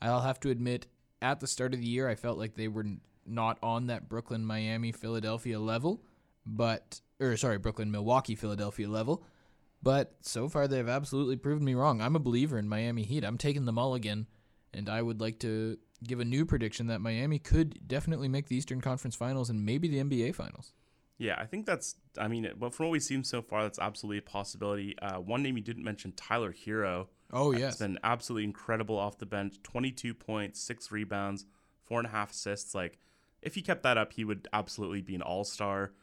S4: I'll have to admit, at the start of the year, I felt like they were not on that Brooklyn, Miami, Philadelphia level, but or sorry, Brooklyn, Milwaukee, Philadelphia level. But so far, they've absolutely proven me wrong. I'm a believer in Miami Heat. I'm taking the mulligan, and I would like to give a new prediction that Miami could definitely make the Eastern Conference Finals and maybe the NBA Finals.
S3: Yeah, I think that's. I mean, but from what we've seen so far, that's absolutely a possibility. Uh, one name you didn't mention, Tyler Herro.
S4: Oh
S3: has
S4: yes,
S3: been absolutely incredible off the bench. Twenty-two points, six rebounds, four and a half assists. Like, if he kept that up, he would absolutely be an all-star.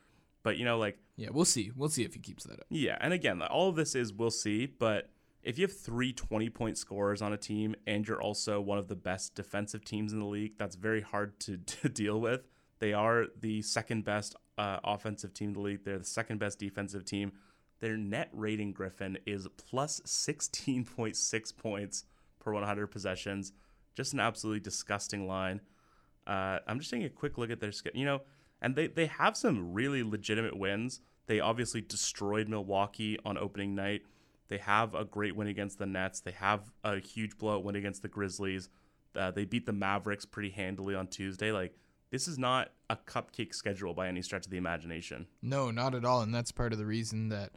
S3: But you know, like,
S4: yeah, we'll see. We'll see if he keeps that up.
S3: yeah, and again, all of this is we'll see. But if you have three 20-point scorers on a team and you're also one of the best defensive teams in the league, that's very hard to, *laughs* to deal with. They are the second best uh, offensive team in the league. They're the second best defensive team. Their net rating, Griffin, is plus 16.6 points per 100 possessions. Just an absolutely disgusting line. Uh, I'm just taking a quick look at their schedule. You know, and they, they have some really legitimate wins. They obviously destroyed Milwaukee on opening night. They have a great win against the Nets. They have a huge blowout win against the Grizzlies. Uh, they beat the Mavericks pretty handily on Tuesday. Like, this is not a cupcake schedule by any stretch of the imagination.
S4: No, not at all. And that's part of the reason that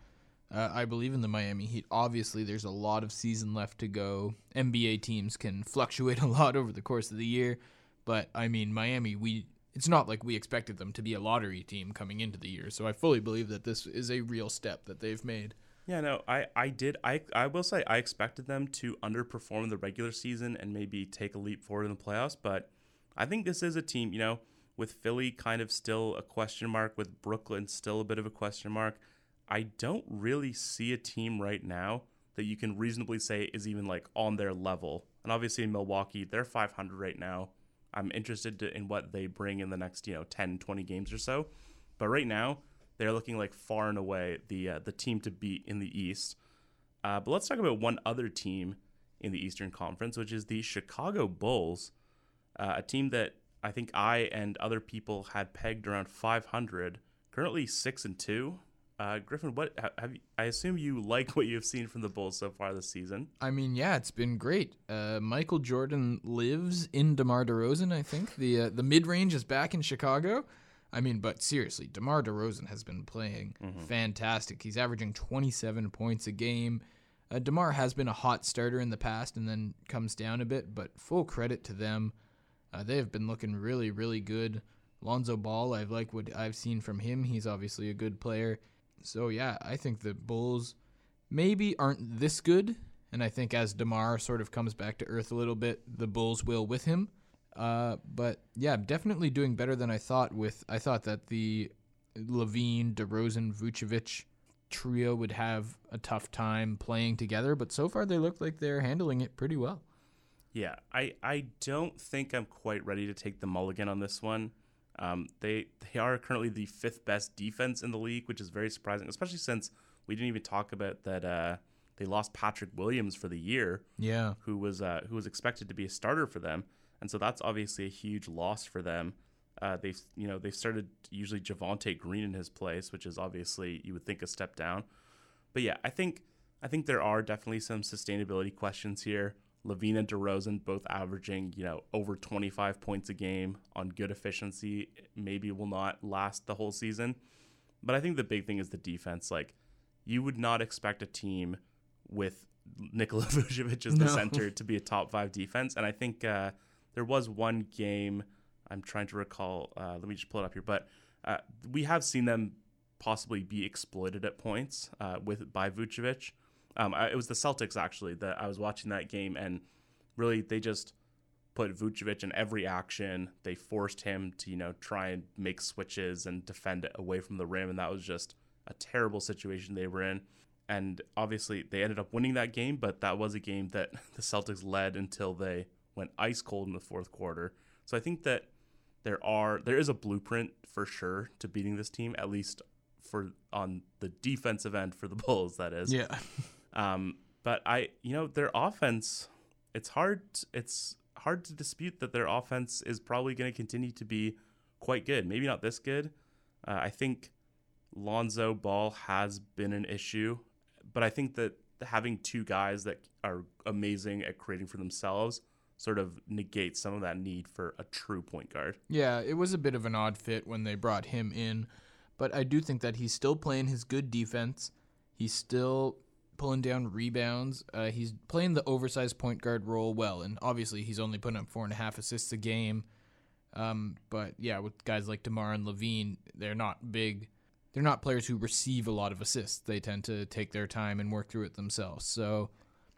S4: uh, I believe in the Miami Heat. Obviously, there's a lot of season left to go. NBA teams can fluctuate *laughs* a lot over the course of the year. But I mean, Miami, we it's not like we expected them to be a lottery team coming into the year. So I fully believe that this is a real step that they've made.
S3: Yeah, no, I, I did. I, I will say I expected them to underperform the regular season and maybe take a leap forward in the playoffs. But I think this is a team, you know, with Philly kind of still a question mark, with Brooklyn still a bit of a question mark. I don't really see a team right now that you can reasonably say is even like on their level. And obviously in Milwaukee, they're 500 right now. I'm interested to, in what they bring in the next, you know, 10, 20 games or so. But right now, they're looking like far and away the uh, the team to beat in the East. Uh, but let's talk about one other team in the Eastern Conference, which is the Chicago Bulls, uh, a team that I think I and other people had pegged around 500. Currently six and two. Uh, Griffin, what have you, I assume you like what you've seen from the Bulls so far this season?
S4: I mean, yeah, it's been great. Uh, Michael Jordan lives in DeMar DeRozan. I think the uh, the mid range is back in Chicago. I mean, but seriously, DeMar DeRozan has been playing fantastic. He's averaging 27 points a game. Uh, DeMar has been a hot starter in the past and then comes down a bit, but full credit to them. Uh, they have been looking really, really good. Lonzo Ball, I like what I've seen from him. He's obviously a good player. So, yeah, I think the Bulls maybe aren't this good. And I think as DeMar sort of comes back to earth a little bit, the Bulls will with him. Uh, but yeah, definitely doing better than I thought. With I thought that the LaVine, DeRozan, Vucevic trio would have a tough time playing together, but so far they look like they're handling it pretty well.
S3: Yeah, I, I don't think I'm quite ready to take the mulligan on this one. Um, they they are currently the fifth best defense in the league, which is very surprising, especially since we didn't even talk about that uh, they lost Patrick Williams for the year,
S4: Yeah,
S3: who was uh, who was expected to be a starter for them, and so that's obviously a huge loss for them. Uh, they've you know they've started usually Javonte Green in his place, which is obviously you would think a step down. But yeah, I think I think there are definitely some sustainability questions here. LaVine and DeRozan both averaging you know over 25 points a game on good efficiency. Maybe will not last the whole season, but I think the big thing is the defense. Like you would not expect a team with Nikola *laughs* Vucevic as the
S4: No.
S3: center to be a top five defense, and I think uh, there was one game. I'm trying to recall. Uh, let me just pull it up here. But uh, we have seen them possibly be exploited at points uh, with by Vucevic. Um, I, it was the Celtics actually that I was watching that game, and really they just put Vucevic in every action. They forced him to you know try and make switches and defend it away from the rim, and that was just a terrible situation they were in. And obviously they ended up winning that game, but that was a game that *laughs* the Celtics led until they went ice cold in the fourth quarter. So I think that there are there is a blueprint for sure to beating this team, at least for on the defensive end for the *laughs* Bulls. That is,
S4: Yeah.
S3: um, but I, you know, their offense, it's hard. It's hard to dispute that their offense is probably going to continue to be quite good. Maybe not this good. Uh, I think Lonzo Ball has been an issue, but I think that having two guys that are amazing at creating for themselves sort of negates some of that need for a true point guard.
S4: Yeah, it was a bit of an odd fit when they brought him in, but I do think that he's still playing his good defense. He's still pulling down rebounds. Uh, he's playing the oversized point guard role well, and obviously he's only putting up four and a half assists a game. Um, but yeah, with guys like Demar and LaVine, they're not big. They're not players who receive a lot of assists. They tend to take their time and work through it themselves. So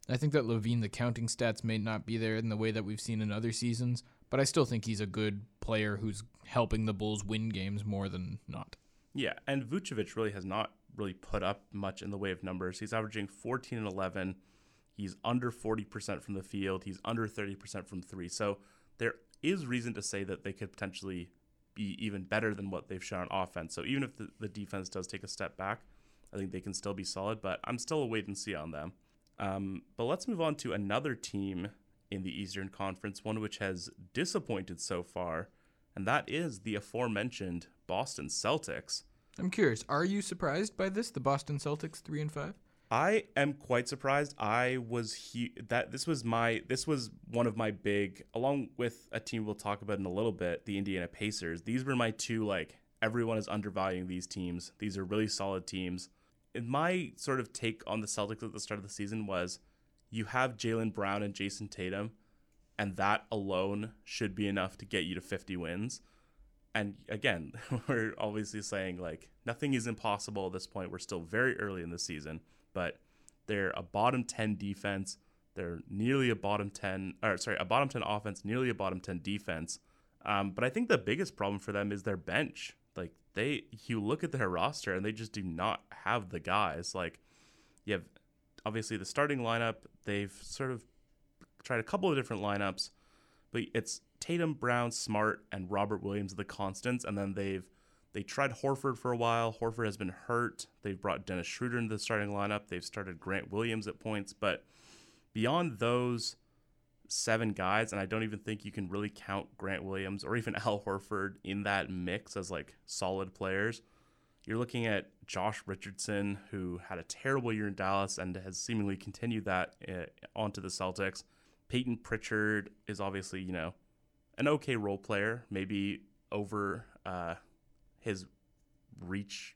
S4: I think that LaVine, the counting stats may not be there in the way that we've seen in other seasons, but I still think he's a good player who's helping the Bulls win games more than not.
S3: Yeah, and Vucevic really has not really put up much in the way of numbers. He's averaging 14 and 11. He's under 40% from the field. He's under 30% from three. So there is reason to say that they could potentially be even better than what they've shown on offense. So even if the, the defense does take a step back, I think they can still be solid, but I'm still a wait and see on them. Um, but let's move on to another team in the Eastern Conference, one which has disappointed so far, and that is the aforementioned Boston Celtics.
S4: I'm curious, are you surprised by this? The Boston Celtics three and five?
S3: I am quite surprised. I was he that this was my this was one of my big along with a team we'll talk about in a little bit, the Indiana Pacers. These were my two like everyone is undervaluing these teams. These are really solid teams. My sort of take on the Celtics at the start of the season was you have Jaylen Brown and Jayson Tatum, and that alone should be enough to get you to 50 wins. And again, *laughs* we're obviously saying like nothing is impossible at this point. We're still very early in the season, but they're a bottom 10 defense. They're nearly a bottom 10, or sorry, a bottom 10 offense, nearly a bottom 10 defense. Um, but I think the biggest problem for them is their bench. They, you look at their roster and they just do not have the guys. Like you have obviously the starting lineup. They've sort of tried a couple of different lineups, but it's Tatum, Brown, Smart, and Robert Williams the constants. And then they've they tried Horford for a while. Horford has been hurt. They've brought Dennis Schroeder into the starting lineup. They've started Grant Williams at points, but beyond those seven guys, and I don't even think you can really count Grant Williams or even *laughs* Al Horford in that mix as like solid players. You're looking at Josh Richardson, who had a terrible year in Dallas and has seemingly continued that uh, onto the Celtics. Peyton Pritchard is obviously, you know, an okay role player, maybe over uh, his reach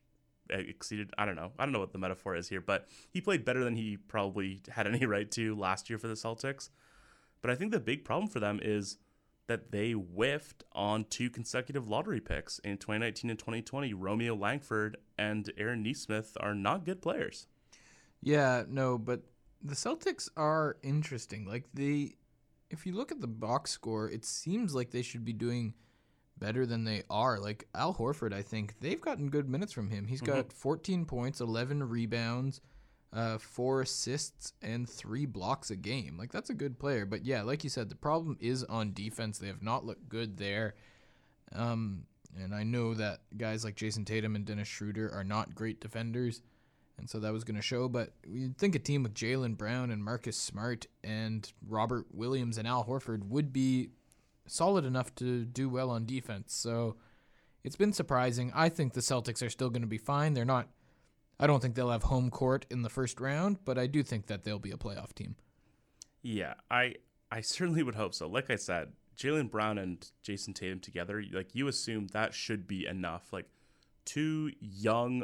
S3: exceeded. I don't know. I don't know what the metaphor is here, but he played better than he probably had any *laughs* right to last year for the Celtics. But I think the big problem for them is that they whiffed on two consecutive lottery picks in 2019 and 2020. Romeo Langford and Aaron Nesmith are not good players.
S4: Yeah, no, but the Celtics are interesting. Like the if you look at the box score, it seems like they should be doing better than they are. Like Al Horford, I think they've gotten good minutes from him. He's mm-hmm. got 14 points, 11 rebounds, uh, four assists, and three blocks a game. Like that's a good player. But yeah, like you said, the problem is on defense. They have not looked good there. Um, and I know that guys like Jayson Tatum and Dennis Schroeder are not great defenders. And so that was going to show. But you'd think a team with Jaylen Brown and Marcus Smart and Robert Williams and Al Horford would be solid enough to do well on defense. So it's been surprising. I think the Celtics are still going to be fine. They're not. I don't think they'll have home court in the first round, but I do think that they'll be a playoff team.
S3: Yeah, I I certainly would hope so. Like I said, Jaylen Brown and Jayson Tatum together, like you assume that should be enough. Like two young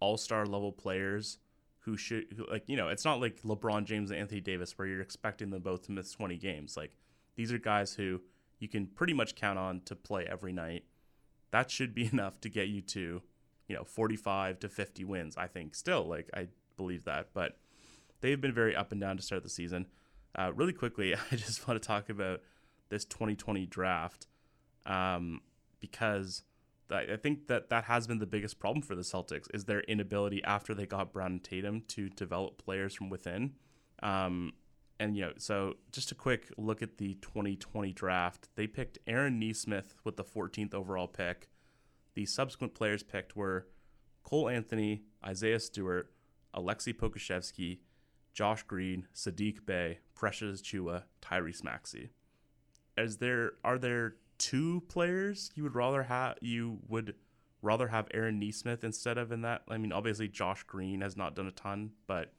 S3: all star level players who should who, like you know it's not like LeBron James and Anthony Davis where you're expecting them both to miss 20 games. Like these are guys who you can pretty much count on to play every night. That should be *laughs* enough to get you to you know 45 to 50 wins. I think still like I believe that, but they've been very up and down to start the season. Uh, really quickly, *laughs* I just want to talk about this 2020 draft um, because I think that that has been the biggest problem for the Celtics is their inability after they got Brown and Tatum to develop players from within. Um, and you know, so just a quick look at the 2020 draft. They picked Aaron Nesmith with the 14th overall pick. The subsequent players picked were Cole Anthony, Isaiah Stewart, Alexei Pokusevski, Josh Green, Saddiq Bey, Precious Achiuwa, Tyrese Maxey. Is there are there two players you would rather have you would rather have Aaron Nesmith instead of in that? I mean, obviously Josh Green has not done a ton, but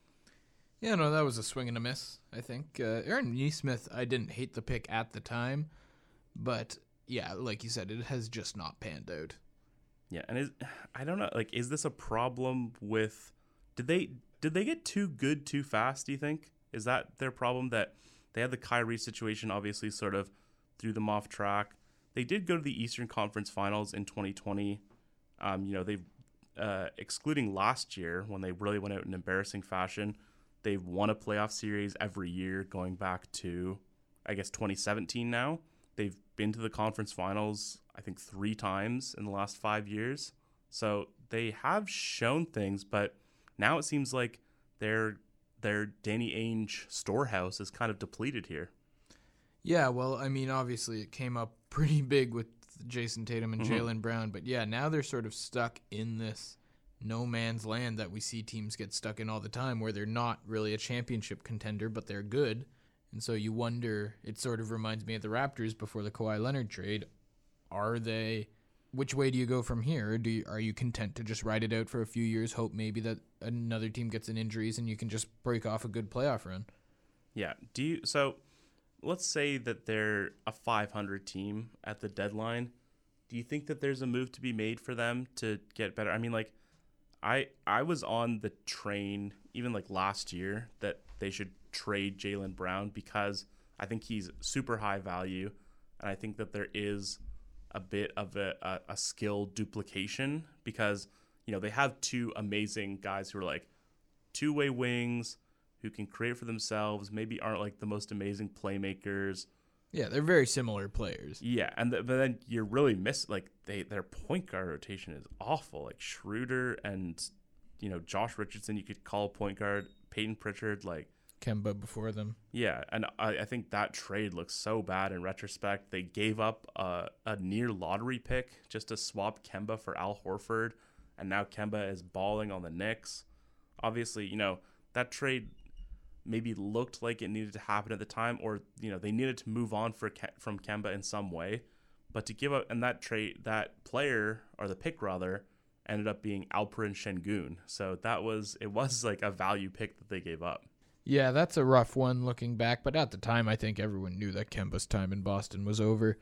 S4: Yeah, no, that was a swing and a miss. I think uh, Aaron Nesmith. I didn't hate the pick at the time, but yeah, like you said, it has just not panned out.
S3: Yeah, and is *sighs* I don't know, like is this a problem with did they did they get too good too fast, do you think? Is that their problem that they had the Kyrie situation obviously sort of threw them off track. They did go to the Eastern Conference Finals in 2020. Um, you know, they've uh, excluding last year when they really went out in embarrassing fashion, they've won a playoff series every year going back to I guess 2017 now. They've been to the conference finals, I think, three times in the last five years. So they have shown things, but now it seems like their their Danny Ainge storehouse is kind of depleted here.
S4: Yeah, well, I mean, obviously it came up *laughs* pretty big with Jayson Tatum and
S3: Mhm.
S4: Jaylen Brown, but yeah, now they're sort of stuck in this no man's land that we see teams get stuck in all the time, where they're not really a championship contender, but they're good. And so you wonder. It sort of reminds me of the Raptors before the Kawhi Leonard trade. Are they? Which way do you go from here? Do you, are you content to just ride it out for a few years, hope maybe that another team gets an injuries and you can just break off a good playoff run?
S3: Yeah. Do you so let's say that they're a 500 team at the deadline. Do you think that there's a move to be made for them to get better? I mean like I I was on the train even like last year that they should trade Jaylen Brown because I think he's super high value and I think that there is a bit of a, a, a skill duplication because you know they have two amazing guys who are like two-way wings who can create for themselves maybe aren't like the most amazing playmakers
S4: Yeah, they're very similar players.
S3: yeah and th- but then you're really miss like they their point guard rotation is awful like Schroeder and you know Josh Richardson you could call point guard Peyton Pritchard like
S4: Kemba before them.
S3: yeah, and I, I think that trade looks so bad in retrospect. They gave up a, a near lottery pick just to swap Kemba for Al Horford, and now Kemba is balling on the Knicks. Obviously, you know that trade maybe looked like it needed to happen at the time, or you know they needed to move on for Ke- from Kemba in some way. But to give up and that trade, that player or the pick rather, ended up being Alperen Şengün. So that was it was like a value pick that they gave up.
S4: Yeah, that's a rough one looking back, but at the time I think everyone knew that Kemba's time in Boston was over.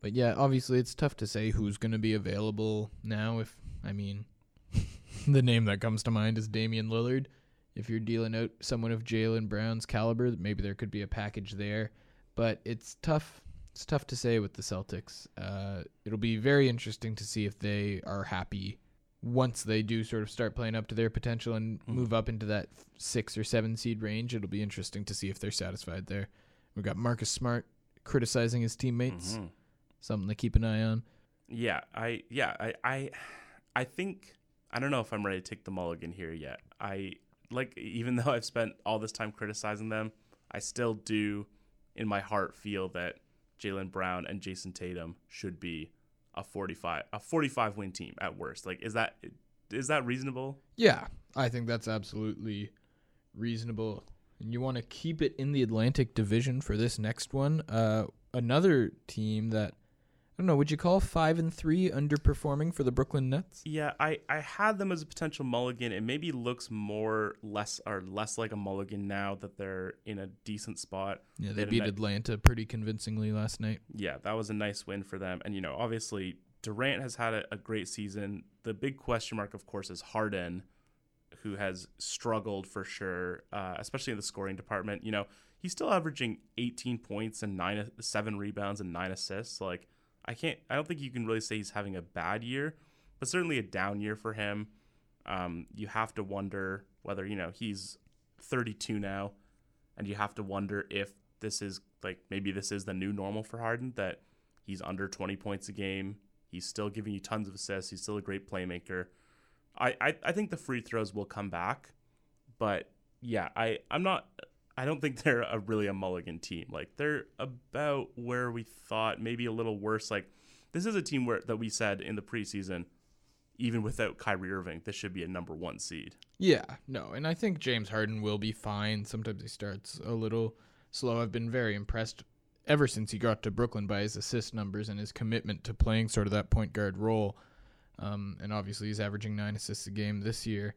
S4: But yeah, obviously it's tough to say who's going to be available now if I mean *laughs* the name that comes to mind is Damian Lillard. If you're dealing out someone of Jaylen Brown's caliber, maybe there could be a package there, but it's tough it's tough to say with the Celtics. Uh, it'll be very interesting to see if they are happy once they do sort of start playing up to their potential and
S3: Mhm.
S4: move up into that six or seven seed range. It'll be interesting to see if they're satisfied there. We've got Marcus Smart criticizing his teammates,
S3: Mhm.
S4: something to keep an eye on.
S3: Yeah, I yeah, I I I think I don't know if I'm ready to take the mulligan here yet. I like even *laughs* though I've spent all this time criticizing them, I still do in my heart feel that Jaylen Brown and Jayson Tatum should be a 45 a 45 win team at worst. Like is that is that reasonable?
S4: Yeah, I think that's absolutely reasonable. And you want to keep it in the Atlantic Division for this next one. Uh, another team that don't know. Would you call five and three underperforming for the Brooklyn Nets?
S3: Yeah, I, I had them as a potential mulligan. It maybe looks more less or less like a mulligan now that they're in a decent spot.
S4: Yeah,
S3: They
S4: they beat Atlanta pretty convincingly last night.
S3: yeah, that was a nice win for them. And, you know, obviously Durant has had a, a great season. The big question mark, of course, is Harden, who has struggled for sure, uh, especially in the scoring department. You know, he's still averaging 18 points and nine, seven rebounds and nine assists. Like, I can't, I don't think you can really say he's having a bad year, but certainly a down year for him. Um, you have to wonder whether, you know, he's 32 now, and you have to wonder if this is like maybe this is the new normal for Harden that he's under 20 points a game. He's still giving you tons of assists. He's still a great playmaker. I, I, I think the free throws will come back, but yeah, I I'm not I don't think they're a really a mulligan team. Like they're about where we thought, maybe a little worse. Like this is a team where that we said in the preseason, even without Kyrie Irving, this should be a number one seed.
S4: Yeah, no, and I think James Harden will be fine. Sometimes he starts a little slow. I've been very impressed ever since he got to Brooklyn by his assist numbers and his commitment to playing sort of that point guard role. Um, and obviously, he's averaging nine assists a game this year.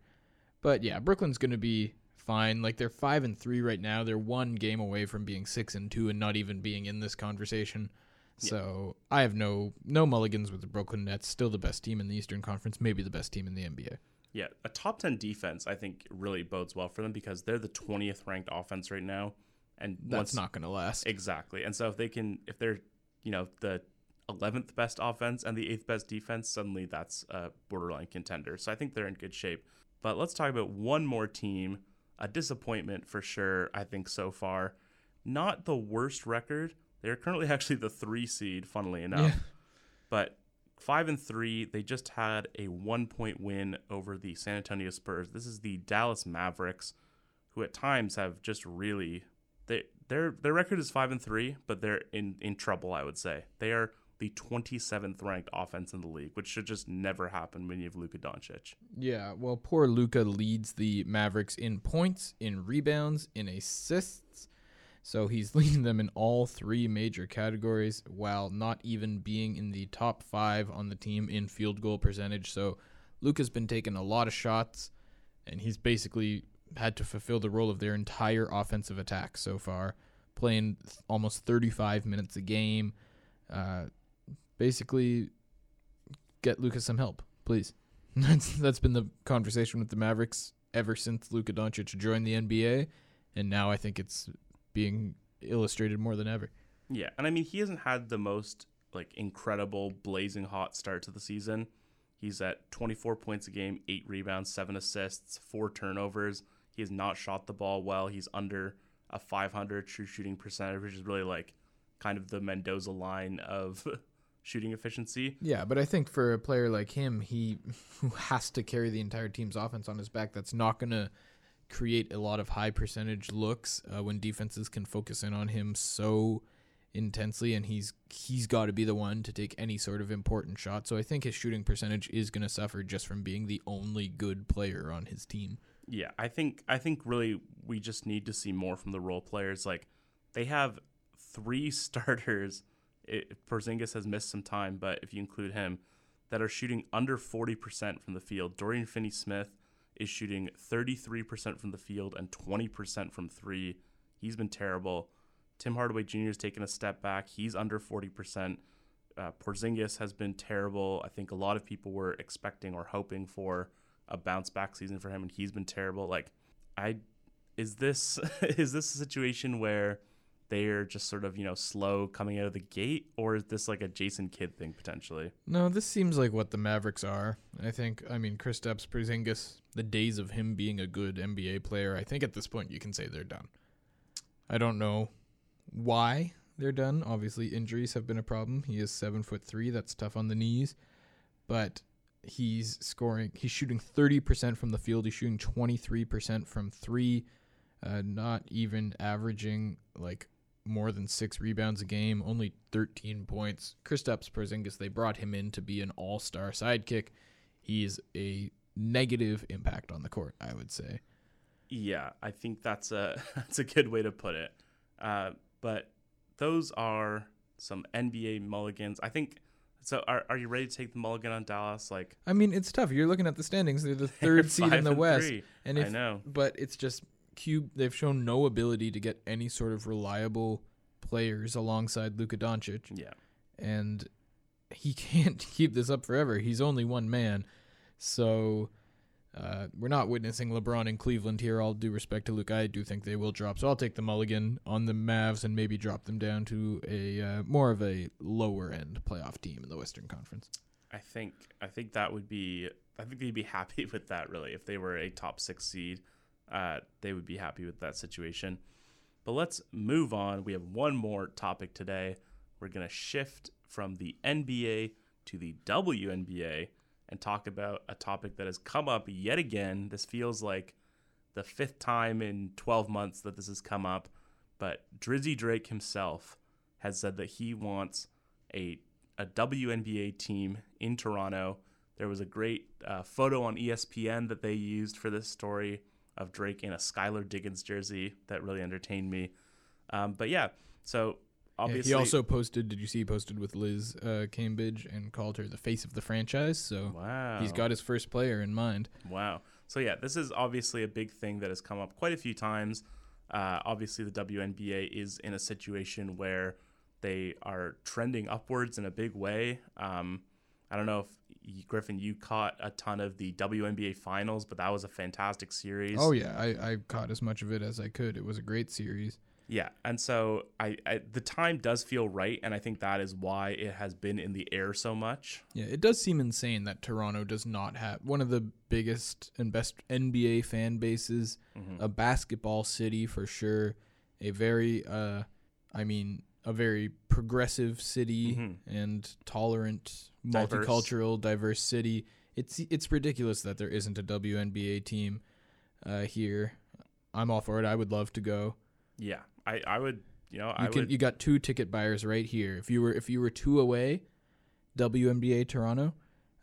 S4: But yeah, Brooklyn's going to be fine. Like they're five and three right now. They're one game away from being six and two and not even being in this conversation. So I have no no mulligans with the Brooklyn Nets. Still the best team in the Eastern Conference, maybe the best team in the NBA.
S3: Yeah, a top 10 defense, I think, really bodes well for them because they're the 20th ranked offense right now. And
S4: That's
S3: once,
S4: not going to last.
S3: exactly. And so if they can, if they're, you know, the 11th best offense and the 8th best defense, suddenly that's a borderline contender. So I think they're in good shape. But let's talk about one more team, a disappointment for sure, I think, so far. Not the worst record. They're currently *laughs* actually the three seed, funnily enough.
S4: Yeah.
S3: But five and three, they just had a one point win over the San Antonio Spurs. This is the Dallas Mavericks, who at times have just really they their their record is five and three, but they're in in trouble. I would say they are the 27th ranked offense in the league, which should just never happen when you have Luka Doncic.
S4: Yeah, well, poor Luka leads the Mavericks in points, in rebounds, in assists. So he's *laughs* leading them in all three major categories while not even being in the top five on the team in field goal percentage. So Luka's been taking a lot of shots, and he's basically had to fulfill the role of their entire offensive attack so far, playing th- almost 35 minutes a game. Uh, basically, get Luka some help, please. *laughs* That's that's been the conversation with the Mavericks ever since Luka Doncic joined the NBA, and now I think it's being illustrated more than ever.
S3: Yeah, and I mean he hasn't had the most like incredible blazing hot start to the season. He's at 24 points a game, 8 rebounds, 7 assists, 4 turnovers. He has not shot the ball well. He's under a 500 true shooting percentage, which is really like kind of the Mendoza line of *laughs* shooting efficiency.
S4: Yeah, but I think for a player like him, he *laughs* who has to carry the entire team's offense on his back, that's not going to create a lot of high percentage looks uh, when defenses can focus in on him so intensely and he's he's got to be the one to take any sort of important shot. So I think his shooting percentage is going to suffer just from being the only good player on his team.
S3: Yeah, I think I think really we just need to see more from the role players. Like they have three *laughs* starters. It, Porzingis has missed some time, but if you include him, that are shooting under forty percent from the field. Dorian Finney-Smith is shooting thirty three percent from the field and twenty percent from three. He's been terrible. Tim Hardaway Jr. has taken a step back. He's under forty percent. Uh, Porzingis has been terrible. I think a lot of people were expecting or hoping for a bounce back season for him, and he's been terrible. Like, I is this *laughs* is this a situation where they're just sort of you know slow coming out of the gate, or is this like a Jason Kidd thing potentially?
S4: No, this seems like what the Mavericks are. I think, I mean, Chris Kristaps Porzingis, the days of him being a good NBA player, I think at this point you can say they're done. I don't know why they're done. Obviously, injuries have been a problem. He is seven foot three. That's tough on the knees, but he's scoring. He's shooting thirty percent from the field. He's shooting twenty three percent from three. Uh, not even averaging like more than six rebounds a game, only 13 points. Kristaps Porzingis, they brought him in to be an all-star sidekick. He's a negative impact on the court, I would say.
S3: Yeah, I think that's a *laughs* that's a good way to put it. Uh, but those are some NBA mulligans. I think. So, are, are you ready to take the mulligan on Dallas? Like,
S4: I mean, it's tough. You're looking at the standings; they're the *laughs* third seed in the West,
S3: three.
S4: and
S3: I
S4: if
S3: know.
S4: but it's just Cube. They've shown no ability to get any sort of reliable players alongside Luka Doncic.
S3: Yeah.
S4: and he *laughs* can't keep this up forever. He's only one man, so uh, we're not witnessing LeBron in Cleveland here. All due respect to Luke, I do think they will drop. So I'll take the mulligan on the Mavs and maybe drop them down to a uh, more of a lower end playoff team in the Western Conference.
S3: I think I think that would be I think they'd be *laughs* happy with that really if they were a top six seed, uh, they would be happy with that situation. But let's move on. We have one more topic today. We're gonna shift from the NBA to the WNBA and talk about a topic that has come up yet again. This feels like the fifth time in 12 months that this has come up, but Drizzy Drake himself has said that he wants a a WNBA team in Toronto. There was a great uh, photo on ESPN that they used for this story of Drake in a Skylar Diggins jersey that really entertained me. Um, but yeah, so
S4: Yeah,
S3: obviously
S4: he also posted. Did you see? He posted with Liz uh, Cambage and called her the face of the franchise. So
S3: wow,
S4: he's got his first player in mind.
S3: Wow. So yeah, this is obviously a big thing that has come up quite a few times. Uh, obviously, the WNBA is in a situation where they are trending upwards in a big way. Um, I don't know if Griffin, you caught a ton of the WNBA finals, but that was a fantastic series.
S4: Oh yeah, I, I caught as much of it as I could. It was a great series.
S3: Yeah, and so I, I the time does feel right, and I think that is why it has been in the air so much.
S4: Yeah, it does seem insane that Toronto does not have one of the biggest and best NBA fan bases,
S3: Mm-hmm.
S4: a basketball city for sure, a very uh I mean, a very progressive city
S3: Mhm.
S4: and tolerant,
S3: Diverse.
S4: multicultural, diverse city. It's it's ridiculous that there isn't a WNBA team uh here. I'm all for it. I would love to go.
S3: Yeah, I, I would, you know,
S4: You
S3: I
S4: can
S3: would.
S4: you got two ticket buyers right here. If you were if you were two away, WNBA Toronto,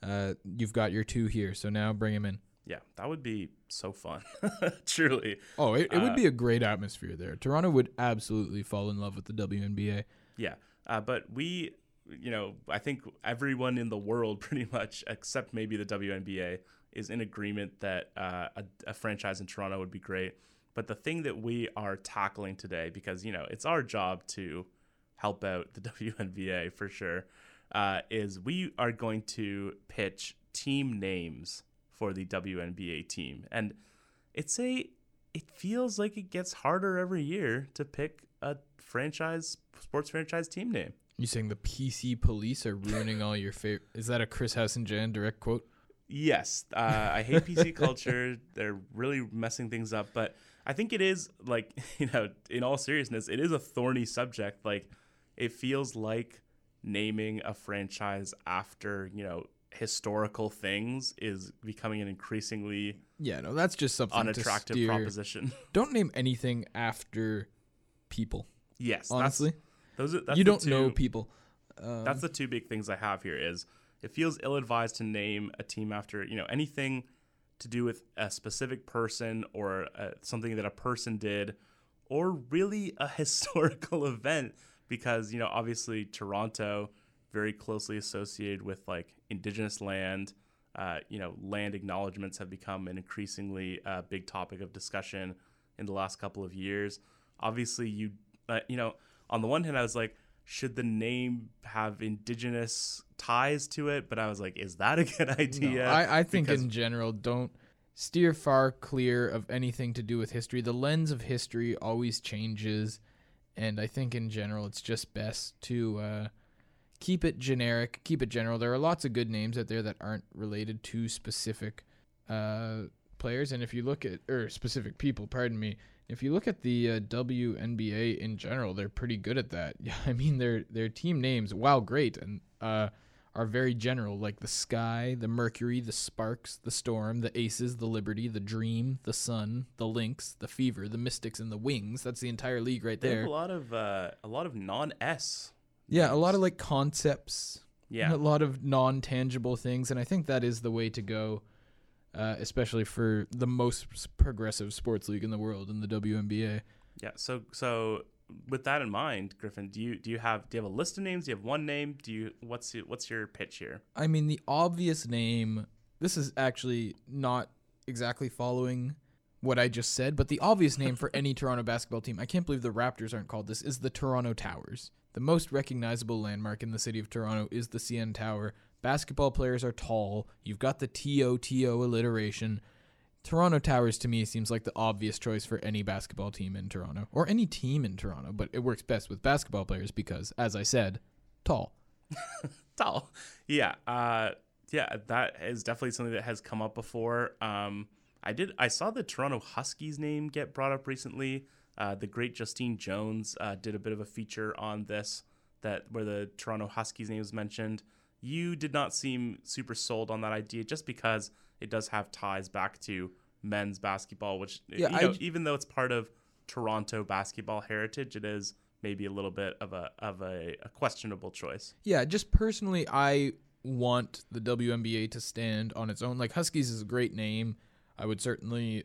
S4: uh, you've got your two here. So now bring them in.
S3: yeah, that would be so fun, *laughs* truly.
S4: Oh, it, it
S3: Uh,
S4: would be a great atmosphere there. Toronto would absolutely fall in love with the WNBA.
S3: Yeah, uh, but we, you know, I think everyone in the world, *laughs* pretty much, except maybe the WNBA, is in agreement that uh, a, a franchise in Toronto would be great. But the thing that we are tackling today, because you know, it's our job to help out the *laughs* WNBA for sure, uh, is we are going to pitch team names for the WNBA team, and it's a it feels like it gets harder every year to pick a franchise sports franchise team name.
S4: You saying the PC police are ruining all your favorite? Is that a Chris House and Jan direct quote?
S3: Yes, uh, I hate PC culture. They're really messing things up, but I think it is like *laughs* you know, in all seriousness, it is a thorny subject. Like it feels like naming a franchise after you know historical things is becoming an increasingly
S4: Yeah, no, that's just something
S3: unattractive
S4: to
S3: proposition. *laughs*
S4: Don't name anything after people.
S3: yes,
S4: Honestly,
S3: that's, those are,
S4: you don't know people. Um,
S3: That's the two big things I have here is it feels ill-advised to name a team after, you know, anything to do with a specific person or uh, something that a person did or really a *laughs* historical event because, you know, obviously Toronto very closely associated with like indigenous land. Uh, you know, land acknowledgements have become an increasingly uh, big topic of discussion in the last couple of years. Obviously, you, uh, you know, on the one hand, I was like, should the name have indigenous ties to it? But I was like, is that a good
S4: No,
S3: idea?
S4: I, I think
S3: Because-
S4: in general, don't steer far clear of anything to do with history. The lens of history always changes, and I think in general, it's just best to uh, keep it generic, keep it general. There are lots of good names out there that aren't related to specific uh, players, and if you look at or specific people, pardon me. If you look at the uh, WNBA in general, they're pretty good at that. *laughs* Yeah, I mean their their team names, wow, great, and uh, are very general, like the Sky, the Mercury, the Sparks, the Storm, the Aces, the Liberty, the Dream, the Sun, the Lynx, the Fever, the Mystics, and the Wings. That's the entire league right
S3: They have
S4: there.
S3: a lot of uh, a lot of non-S.
S4: Yeah, a lot of like concepts,
S3: yeah.
S4: a lot of non-tangible things, and I think that is the way to go, uh, especially for the most progressive sports league in the world in the WNBA.
S3: Yeah. So so with that in mind, Griffin, do you do you have do you have a list of names? Do you have one name? Do you what's what's your pitch here?
S4: I mean, the obvious name. This is actually not exactly following what I just said, but the obvious name for any *laughs* Toronto basketball team, I can't believe the Raptors aren't called this, is the Toronto Towers. The most recognizable landmark in the city of Toronto is the CN Tower. Basketball players are tall. You've got the TOTO alliteration. Toronto Towers to me seems like the obvious choice for any basketball team in Toronto or any team in Toronto, but it works best with basketball players because, as I said, tall. *laughs*
S3: Tall. Yeah. Uh, yeah. That is definitely something that has come up before. Um, I did. I saw the Toronto Huskies name get brought up recently. Uh, the great Justine Jones uh, did a bit of a feature on this that where the Toronto Huskies name was mentioned. You did not seem super sold on that idea just because it does have ties back to men's basketball, which
S4: Yeah,
S3: you know,
S4: j-
S3: even though it's part of Toronto basketball heritage, it is maybe a little bit of a of a, a questionable choice.
S4: Yeah, just personally, I want the WNBA to stand on its own. Like Huskies is a great name. I would certainly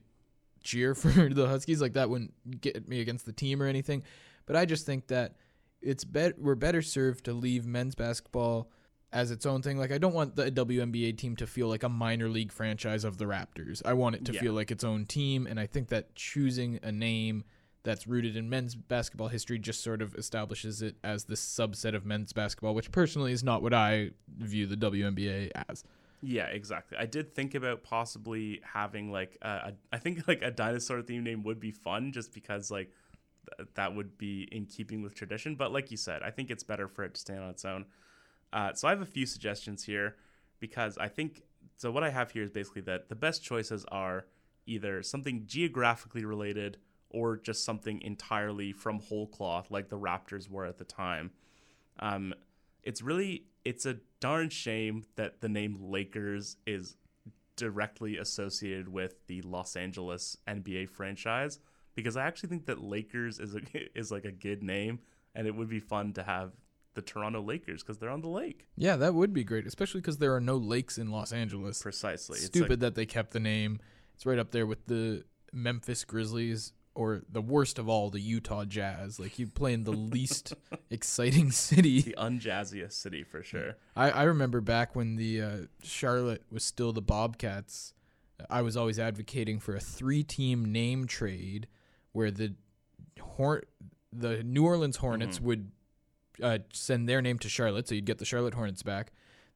S4: cheer *laughs* for the Huskies. Like that wouldn't get me against the team or anything. But I just think that it's bet we're better served to leave men's basketball as its own thing. Like I don't want the WNBA team to feel like a minor league franchise of the Raptors. I want it to
S3: Yeah.
S4: feel like its own team, and I think that choosing a name that's rooted in men's basketball history just sort of establishes it as this subset of men's basketball, which personally is not what I view the WNBA as.
S3: Yeah, exactly. I did think about possibly having like a, a I think *laughs* like a dinosaur theme name would be fun just because like th- that would be in keeping with tradition. But like you said, I think it's better for it to stand on its own. Uh, so I have a few suggestions here because I think so. What I have here is basically that the best choices are either something geographically related or just something entirely from whole cloth, like the Raptors were at the time. Um, it's really it's a darn shame that the name Lakers is directly associated with the Los Angeles NBA franchise because I actually think that Lakers is a *laughs* is like a good name and it would be fun to have the Toronto Lakers because they're on the lake.
S4: Yeah, that would be great, especially because there are no lakes in Los Angeles.
S3: Precisely. It's
S4: Stupid
S3: like-
S4: that they kept the name. It's right up there with the Memphis Grizzlies or the worst of all, the Utah Jazz. Like you play in the least *laughs* exciting city.
S3: the unjazziest city for sure.
S4: I, I remember back when the uh, Charlotte was still the Bobcats. I was always advocating for a three-team name trade where the Hor- the New Orleans Hornets would uh, send their name to Charlotte, so you'd get the Charlotte Hornets back.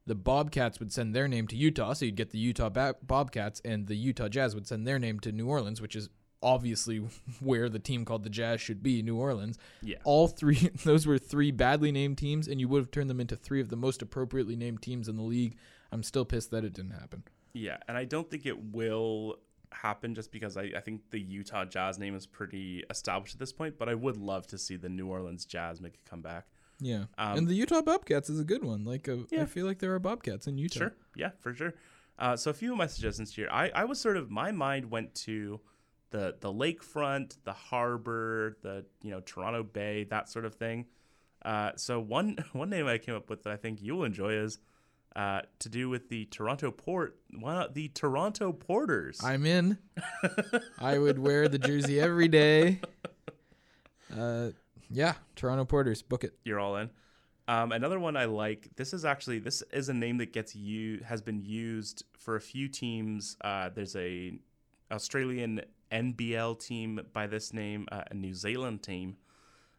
S4: The Bobcats would send their name to Utah, so you'd get the Utah ba- Bobcats, and the Utah Jazz would send their name to New Orleans, which is obviously *laughs* where the team called the Jazz should be, New Orleans.
S3: Yeah.
S4: All three, *laughs* those were three badly named teams, and you would have turned them into three of the most appropriately named teams in the league. I'm still pissed that it didn't happen.
S3: Yeah, and I don't think it will happen just because I, I think the Utah Jazz name is pretty established at this point, but I would love to see the New Orleans Jazz make a comeback.
S4: Yeah,
S3: Um,
S4: and the Utah Bobcats is a good one. Like, uh, I feel like there are Bobcats in Utah.
S3: Sure. Yeah, for sure. Uh, so a few of my suggestions here. I, I was sort of my mind went to the the lakefront, the harbor, the you know Toronto Bay, that sort of thing. Uh, so one *laughs* one name I came up with that I think you'll enjoy is uh, to do with the Toronto Port. Why not the Toronto Porters?
S4: I'm in. *laughs* I would wear the jersey every day. *laughs* Uh, yeah, Toronto Porters, book it.
S3: You're all in. Um, another one I like. This is actually this is a name that gets you has been used for a few teams. Uh, there's a Australian NBL team by this name, uh, a New Zealand team.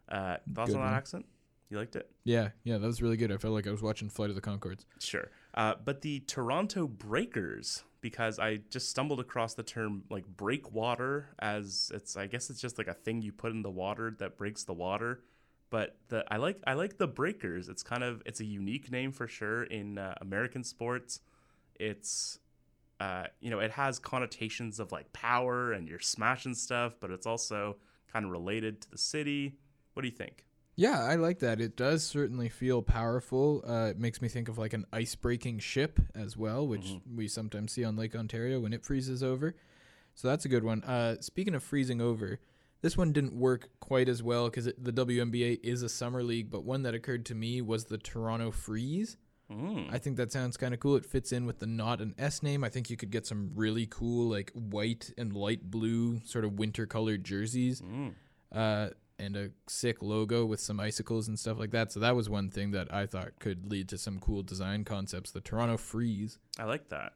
S3: Uh, thoughts
S4: Good
S3: on that accent? You liked it?
S4: Yeah, yeah, that was really good. I felt like I was watching Flight of the Conchords.
S3: Sure. Uh, but the Toronto Breakers, because I just stumbled across the term like breakwater as it's I guess it's just like a thing you put in the water that breaks the water. But the I like I like the Breakers. It's kind of it's a unique name for sure in uh, American sports. It's uh, you know it has connotations of like power and you're smashing stuff, but it's also kind of related to the city. What do you think?
S4: Yeah, I like that. It does certainly feel powerful. Uh, it makes me think of like an ice breaking ship as well, which we sometimes see on Lake Ontario when it freezes over. So that's a good one. Uh, speaking of freezing over, this one didn't work quite as well because the WNBA is a summer league, but one that occurred to me was the Toronto Freeze.
S3: Mm.
S4: I think that sounds kind of cool. It fits in with the not an S name. I think you could get some really cool, like white and light blue, sort of winter colored jerseys,
S3: Mm.
S4: uh, and a sick logo with some icicles and stuff like that. So that was one thing that I thought could lead to some cool design concepts. The Toronto Freeze.
S3: I like that.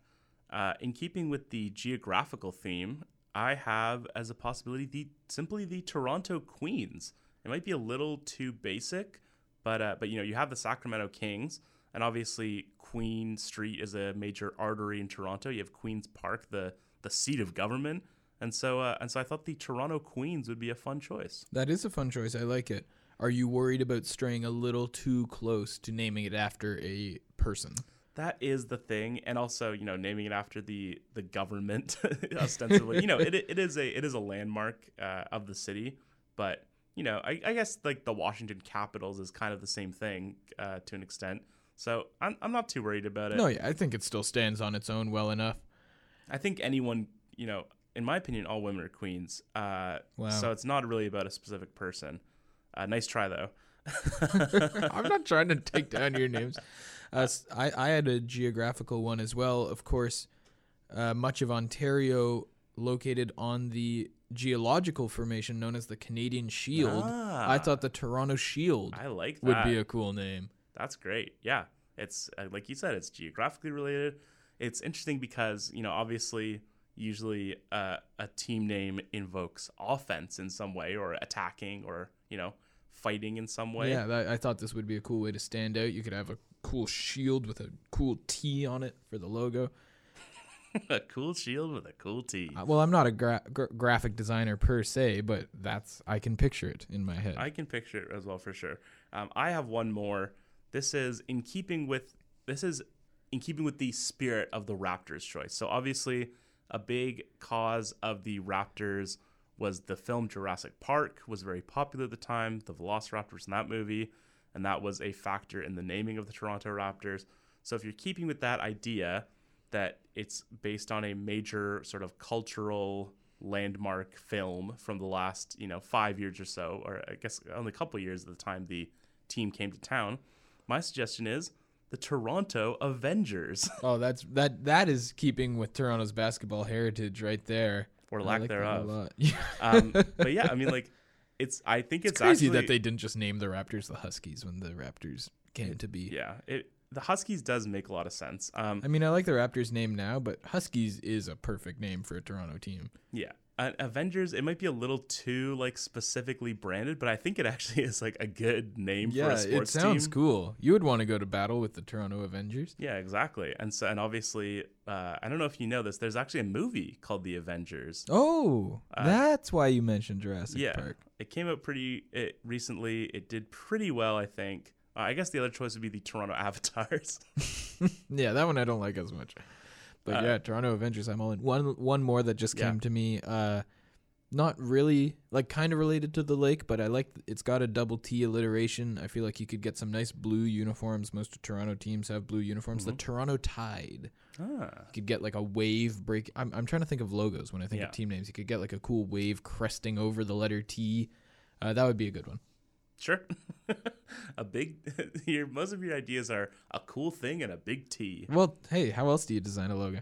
S3: Uh, in keeping with the geographical theme, I have as a possibility the simply the Toronto Queens. It might be a little too basic, but uh, but you know you have the Sacramento Kings, and obviously Queen Street is a major artery in Toronto. You have Queens Park, the the seat of government, and so uh, and so I thought the Toronto Queens would be a fun choice.
S4: That is a fun choice. I like it. Are you worried about straying a little too close to naming it after a person?
S3: That is the thing, and also you know naming it after the the government *laughs* ostensibly. you know it, it is a it is a landmark uh, of the city, but you know I, I guess like the Washington Capitals is kind of the same thing uh, to an extent. So I'm I'm not too worried about it.
S4: No, yeah, I think it still stands on its own well enough.
S3: I think anyone you know in my opinion, all women are queens. Uh,
S4: Wow.
S3: So it's not really about a specific person. Uh, nice try though. *laughs*
S4: I'm not trying to take down your names. *laughs* Uh, I, I had a geographical one as well. Of course, uh, much of Ontario located on the geological formation known as the Canadian Shield.
S3: Ah.
S4: I thought the Toronto Shield
S3: I like that.
S4: would be a cool name.
S3: That's great. Yeah, it's uh, like you said, it's geographically related. It's interesting because you know, obviously, usually uh, a team name invokes offense in some way, or attacking, or you know, fighting in some way.
S4: Yeah, I thought this would be a cool way to stand out. You could have a cool shield with a cool T on it for the logo. *laughs*
S3: a cool shield with a cool T.
S4: Uh, well, I'm not a gra- gra- graphic designer per se, but that's I can picture it in my head.
S3: I can picture it as well for sure. Um, I have one more. This is in keeping with this is in keeping with the spirit of the Raptors choice. So obviously, a big cause of the Raptors was the film Jurassic Park was very popular at the time. The Velociraptors in that movie, and that was a factor in the naming of the Toronto Raptors. So if you're keeping with that idea that it's based on a major sort of cultural landmark film from the last you know five years or so, or I guess only a couple years at the time the team came to town. My suggestion is the Toronto Avengers, *laughs*
S4: oh, that's that that is keeping with Toronto's basketball heritage right there.
S3: or lack
S4: like
S3: thereof. *laughs* um, but yeah, I mean, like it's. I think it's,
S4: It's crazy
S3: actually,
S4: that they didn't just name the Raptors the Huskies when the Raptors came to be.
S3: Yeah, it. The Huskies does make a lot of sense. Um,
S4: I mean, I like the Raptors name now, but Huskies is a perfect name for a Toronto team.
S3: Yeah. Uh, Avengers, it might be a little too like specifically branded, but I think it actually *laughs* is like a good name for
S4: Yeah,
S3: a
S4: it sounds
S3: team.
S4: cool. You would want to go to battle with the Toronto Avengers.
S3: Yeah, exactly. And so, and obviously, uh, I don't know if you know this. There's actually a movie called The Avengers.
S4: Oh,
S3: Uh,
S4: that's why you mentioned Jurassic
S3: yeah,
S4: Park.
S3: it came out pretty it, recently. It did pretty well, I think. Uh, I guess the other choice would be the Toronto *laughs* Avatars. *laughs*
S4: Yeah, that one I don't like as much. But
S3: Uh,
S4: yeah, Toronto Avengers, I'm all in. One one more that just
S3: Yeah.
S4: came to me. Uh, not really like kind of related to the lake, but I like it's got a double T alliteration. I feel like you could get some nice blue uniforms. Most of Toronto teams have blue uniforms. The
S3: Mhm.
S4: Toronto Tide.
S3: ah,
S4: You could get like a wave break. I'm I'm trying to think of logos when I think
S3: Yeah.
S4: of team names. You could get like a cool wave cresting over the letter T. Uh, that would be a good one.
S3: Sure. *laughs* a big. *laughs* your most of your ideas are a cool thing and a big T.
S4: Well, hey, how else do you design a logo?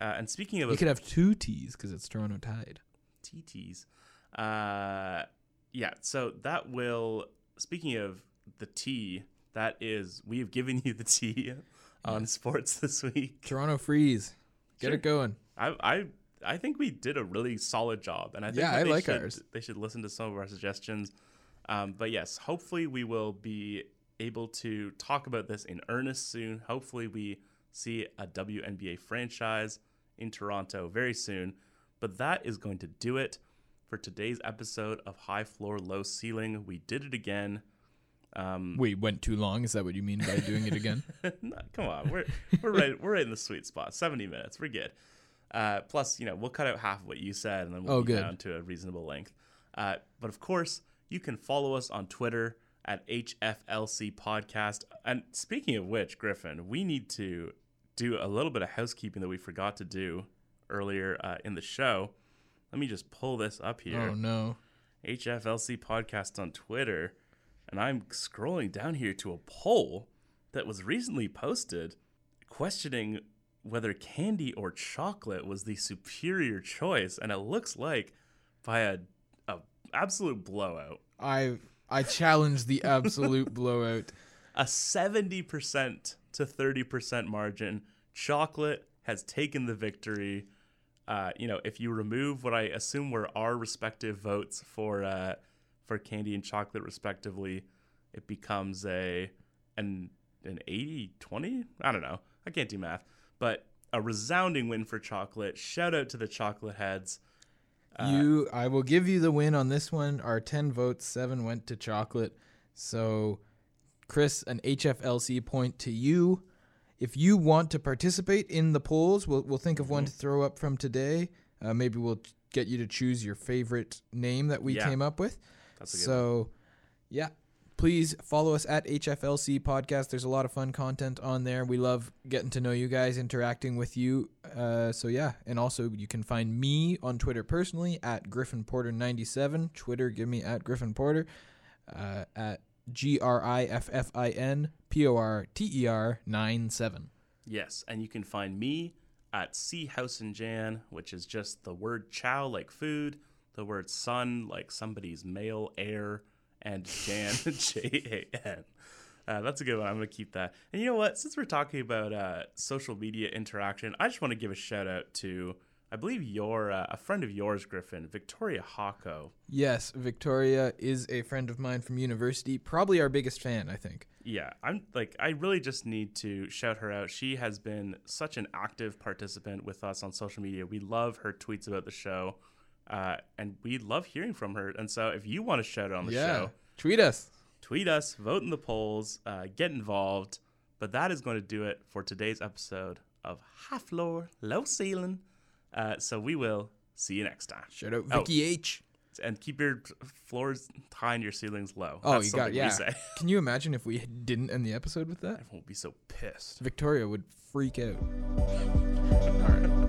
S3: Uh, and speaking of
S4: You could have two T's because it's Toronto Tide.
S3: TTs. Uh, yeah, so that will. Speaking of the T, that is, we have given you the T *laughs* on sports this week.
S4: Toronto Freeze. Get
S3: Sure.
S4: it going.
S3: I, I, I think we did a really solid job, and I think
S4: Yeah, I like
S3: should,
S4: ours.
S3: They should listen to some of our suggestions. Um, but yes, hopefully we will be able to talk about this in earnest soon. Hopefully we see a WNBA franchise in Toronto very soon. But that is going to do it for today's episode of High Floor, Low Ceiling. We did it again. Um,
S4: We went too long. Is that what you mean by doing it again? *laughs*
S3: no, come on, we're we're right we're right in the sweet spot. Seventy minutes, we're good. Uh, plus, you know, we'll cut out half of what you said, and then we'll
S4: Oh,
S3: be
S4: good.
S3: down to a reasonable length. Uh, but of course, you can follow us on Twitter at HFLC Podcast. And speaking of which, Griffin, we need to do a little bit of housekeeping that we forgot to do earlier uh, in the show. Let me just pull this up here.
S4: oh no.
S3: HFLC podcast on Twitter, and I'm scrolling down here to a poll that was recently posted questioning whether candy or chocolate was the superior choice, and it looks like by a, a absolute blowout.
S4: I I challenge the absolute *laughs* blowout.
S3: A 70% to 30% margin, chocolate has taken the victory. Uh, you know, if you remove what I assume were our respective votes for uh, for candy and chocolate respectively, it becomes a an an 80 20? I don't know. I can't do math. But a resounding win for chocolate. Shout out to the chocolate heads.
S4: You I will give you the win on this one. Our 10 votes, 7 went to chocolate. So Chris, an HFLC point to you. If you want to participate in the polls, we'll we'll think of one to throw up from today. Uh, maybe we'll get you to choose your favorite name that we
S3: Yeah.
S4: came up with.
S3: Good one.
S4: So, yeah, please follow us at HFLC Podcast. There's a lot of fun content on there. We love getting to know you guys, interacting with you. Uh, so yeah, and also you can find me on Twitter personally at Griffin Porter 97. Twitter, give me at Griffin Porter. Uh, at G R I F F I N P O R T E R 9 7.
S3: Yes, and you can find me at Sea House and Jan, which is just the word chow like food, the word sun like somebody's male heir, and Jan *laughs* J A N. Uh, that's a good one. I'm going to keep that. And you know what? Since we're talking about uh, social media interaction, I just want to give a shout out to, I believe, your uh, a friend of yours, Griffin, Victoria Hako.
S4: Yes, Victoria is a friend of mine from university. Probably our biggest fan, I think.
S3: Yeah, I'm like, I really just need to shout her out. She has been such an active participant with us on social media. We love her tweets about the show, uh, and we love hearing from her. And so, if you want to shout out on the
S4: yeah.
S3: show,
S4: Tweet us.
S3: tweet us, vote in the polls, uh, get involved. But that is going to do it for today's episode of High Floor, Low Ceiling. Uh, so we will see you next time.
S4: Shout out
S3: Oh.
S4: Vicky H.
S3: And keep your floors high and your ceilings low.
S4: Oh,
S3: That's
S4: you got yeah.
S3: Say. *laughs*
S4: Can you imagine if we didn't end the episode with that?
S3: I won't be so pissed.
S4: Victoria would freak out.
S3: All right.